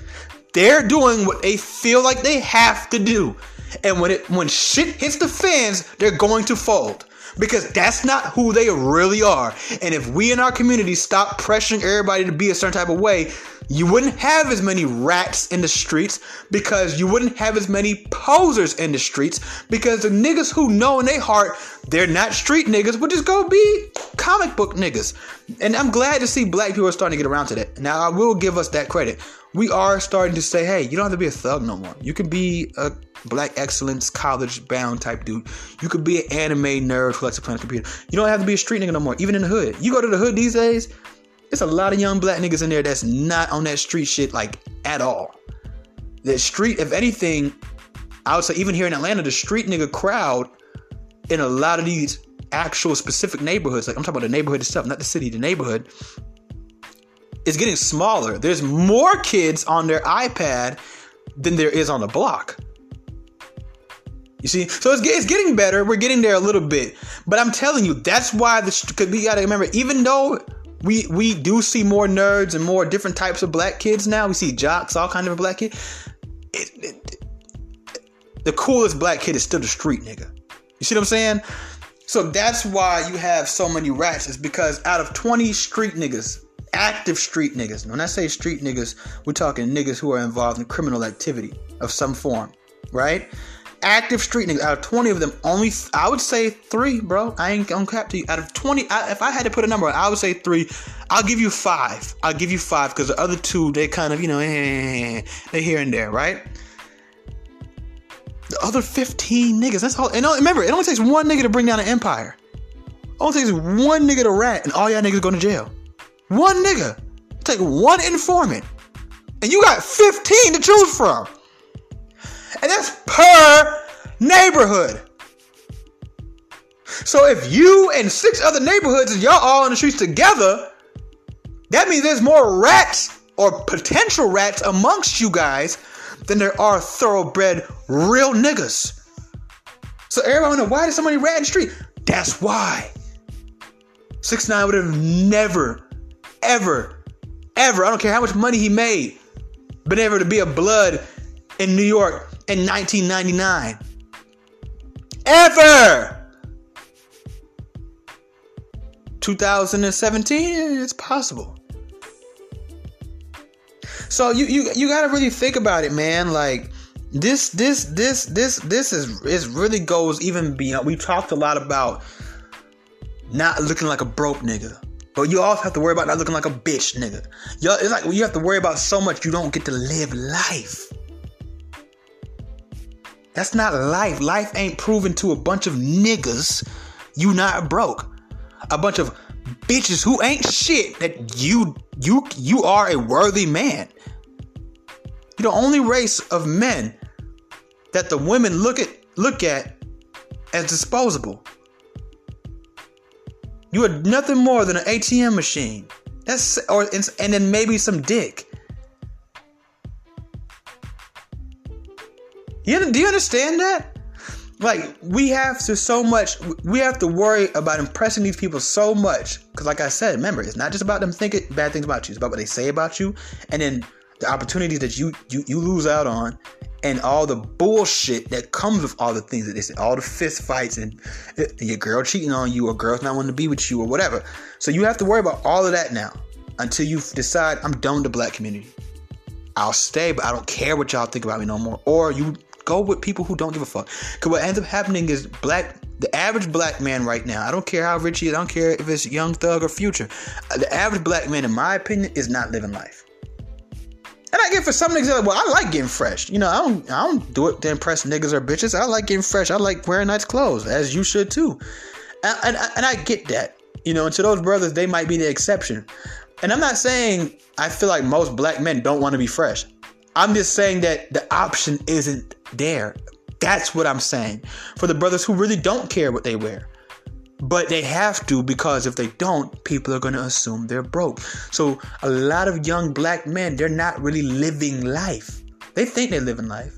They're doing what they feel like they have to do. And when it when shit hits the fans, they're going to fold. Because that's not who they really are. And if we in our community stop pressuring everybody to be a certain type of way, you wouldn't have as many rats in the streets because you wouldn't have as many posers in the streets because the niggas who know in their heart they're not street niggas would just go be comic book niggas. And I'm glad to see black people are starting to get around to that. Now I will give us that credit. We are starting to say, hey, you don't have to be a thug no more. You can be a black excellence college bound type dude. You could be an anime nerd who likes to play on a computer. You don't have to be a street nigga no more, even in the hood. You go to the hood these days, there's a lot of young black niggas in there that's not on that street shit like at all. The street, if anything, I would say even here in Atlanta, the street nigga crowd in a lot of these actual specific neighborhoods, like I'm talking about the neighborhood itself, not the city, the neighborhood, is getting smaller. There's more kids on their iPad than there is on the block. You see, so it's, it's getting better. We're getting there a little bit, but I'm telling you, that's why the because we gotta remember, even though we we do see more nerds and more different types of black kids now. We see jocks, all kind of black kids. It, it, the coolest black kid is still the street nigga. You see what I'm saying? So that's why you have so many rats. Is because out of 20 street niggas, active street niggas. When I say street niggas, we're talking niggas who are involved in criminal activity of some form, right? active street niggas. Out of 20 of them, only I would say three, bro. I ain't gonna cap to you. Out of 20, I, if I had to put a number, I would say three. I'll give you five. I'll give you five because the other two, they kind of, you know, eh, they here and there, right? The other 15 niggas, that's all. And remember, it only takes one nigga to bring down an empire. It only takes one nigga to rat, and all y'all niggas go to jail. One nigga. Take one informant. And you got 15 to choose from. And that's per neighborhood. So if you and six other neighborhoods and y'all all on the streets together, that means there's more rats or potential rats amongst you guys than there are thoroughbred real niggas. So everyone wonder why there's so many rat in the street? That's why. Six nine would have never, ever, ever, I don't care how much money he made, been able to be a blood in New York in 1999. Ever! 2017, it's possible. So you you you gotta really think about it, man. Like this this this this this is is really goes even beyond. We talked a lot about not looking like a broke nigga. But you also have to worry about not looking like a bitch, nigga. Yo, it's like you have to worry about so much you don't get to live life. That's not life. Life ain't proven to a bunch of niggas you not broke. A bunch of bitches who ain't shit that you you you are a worthy man. You're the only race of men that the women look at look at as disposable. You are nothing more than an ATM machine. That's or and then maybe some dick. You, do you understand that? Like, we have to so much, we have to worry about impressing these people so much. Because, like I said, remember, it's not just about them thinking bad things about you, it's about what they say about you. And then the opportunities that you, you, you lose out on and all the bullshit that comes with all the things that they say, all the fist fights and your girl cheating on you or girls not wanting to be with you or whatever. So you have to worry about all of that now until you decide I'm done with the black community. I'll stay, but I don't care what y'all think about me no more. Or you go with people who don't give a fuck. Because what ends up happening is black, the average black man right now, I don't care how rich he is, I don't care if it's Young Thug or Future. The average black man, in my opinion, is not living life. And I get for some niggas, well, I like getting fresh. You know, I don't, I don't do it to impress niggas or bitches. I like getting fresh. I like wearing nice clothes, as you should too. And, and, and I get that. You know, and to those brothers, they might be the exception. And I'm not saying I feel like most black men don't want to be fresh. I'm just saying that the option isn't there. That's what I'm saying. For the brothers who really don't care what they wear. But they have to because if they don't, people are going to assume they're broke. So a lot of young black men, they're not really living life. They think they're living life.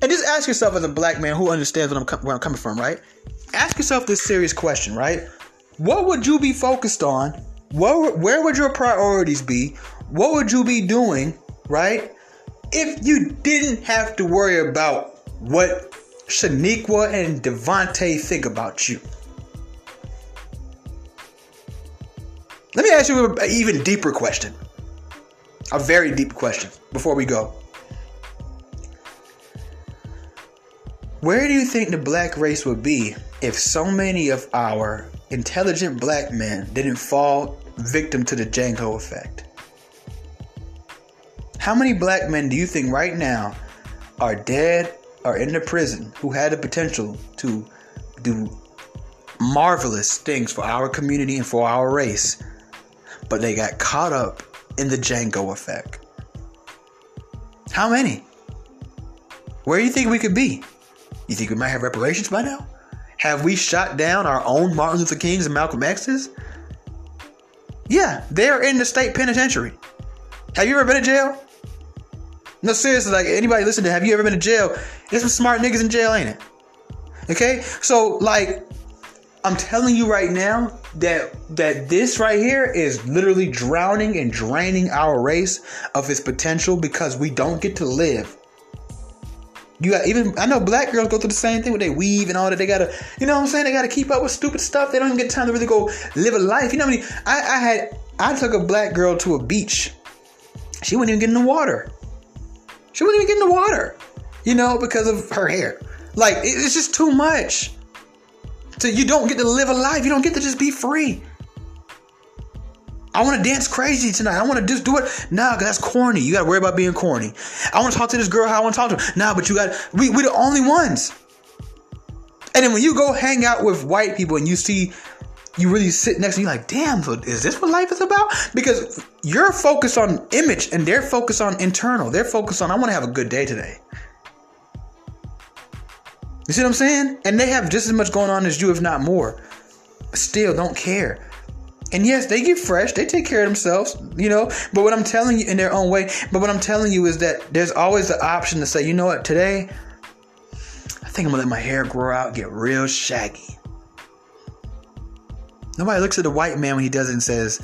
And just ask yourself as a black man who understands I'm, where I'm coming from, right? Ask yourself this serious question, right? What would you be focused on? What, where would your priorities be? What would you be doing, right? If you didn't have to worry about what Shaniqua and Devontae think about you. Let me ask you an even deeper question. A very deep question before we go. Where do you think the black race would be if so many of our intelligent black men didn't fall victim to the Django effect? How many black men do you think right now are dead or in the prison who had the potential to do marvelous things for our community and for our race but they got caught up in the Django effect. How many? Where do you think we could be? You think we might have reparations by now? Have we shot down our own Martin Luther Kings and Malcolm X's? Yeah, they're in the state penitentiary. Have you ever been to jail? No, seriously, like anybody listening, to have you ever been to jail? There's some smart niggas in jail, ain't it? Okay? So, like, I'm telling you right now that that this right here is literally drowning and draining our race of its potential because we don't get to live. You got even I know black girls go through the same thing with they weave and all that. They gotta, you know what I'm saying? They gotta keep up with stupid stuff. They don't even get time to really go live a life. You know what I mean? I, I had I took a black girl to a beach. She wouldn't even get in the water. She wouldn't even get in the water. You know, because of her hair. Like it's just too much. So you don't get to live a life. You don't get to just be free. I want to dance crazy tonight. I want to just do it. Nah, cause that's corny. You got to worry about being corny. I want to talk to this girl how I want to talk to her. Nah, but you got we we the only ones. And then when you go hang out with white people and you see you really sit next to you like, damn, so is this what life is about? Because you're focused on image and they're focused on internal. They're focused on I want to have a good day today. You see what I'm saying? And they have just as much going on as you, if not more. Still don't care. And yes, they get fresh, they take care of themselves, you know. But what I'm telling you in their own way, but what I'm telling you is that there's always the option to say, you know what, today, I think I'm gonna let my hair grow out, get real shaggy. Nobody looks at the white man when he does it and says,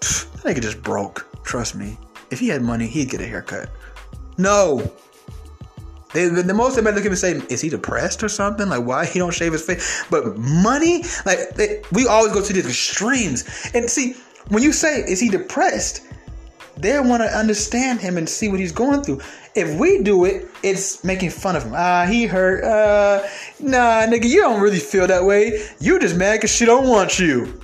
that nigga just broke. Trust me. If he had money, he'd get a haircut. No, they, the, the most they might look at him and say, "Is he depressed or something? Like why he don't shave his face?" But money, like they, we always go to these extremes. And see, when you say, "Is he depressed?" They want to understand him and see what he's going through. If we do it, it's making fun of him. Ah, he hurt. Uh, nah, nigga, you don't really feel that way. You just mad because she don't want you.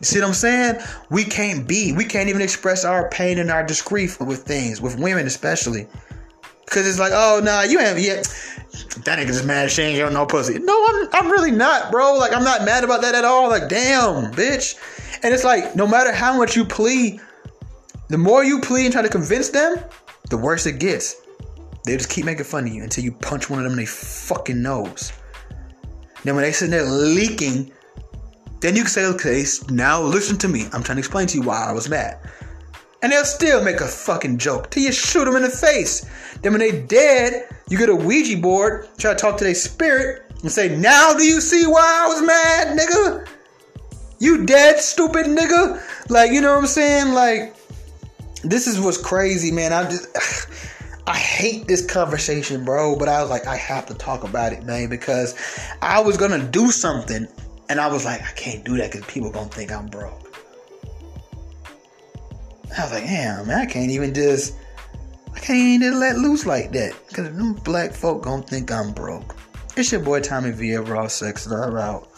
You see what I'm saying? We can't be. We can't even express our pain and our disgrief with things, with women especially. Cause it's like, oh nah, you haven't yet. That nigga just mad she ain't got no pussy. No, I'm I'm really not, bro. Like I'm not mad about that at all. Like, damn, bitch. And it's like, no matter how much you plead, the more you plead and try to convince them, the worse it gets. They just keep making fun of you until you punch one of them in their fucking nose. Then when they sitting there leaking, then you can say, okay, now listen to me. I'm trying to explain to you why I was mad. And they'll still make a fucking joke till you shoot them in the face. Then when they dead, you get a Ouija board, try to talk to their spirit, and say, Now do you see why I was mad, nigga? You dead, stupid nigga? Like, you know what I'm saying? Like, this is what's crazy, man. I just I hate this conversation, bro. But I was like, I have to talk about it, man, because I was gonna do something, and I was like, I can't do that because people gonna think I'm broke. I was like, damn, man, I can't even just, I can't even let loose like that. Because them black folk gonna think I'm broke. It's your boy Tommy V, Raw Sex Love out.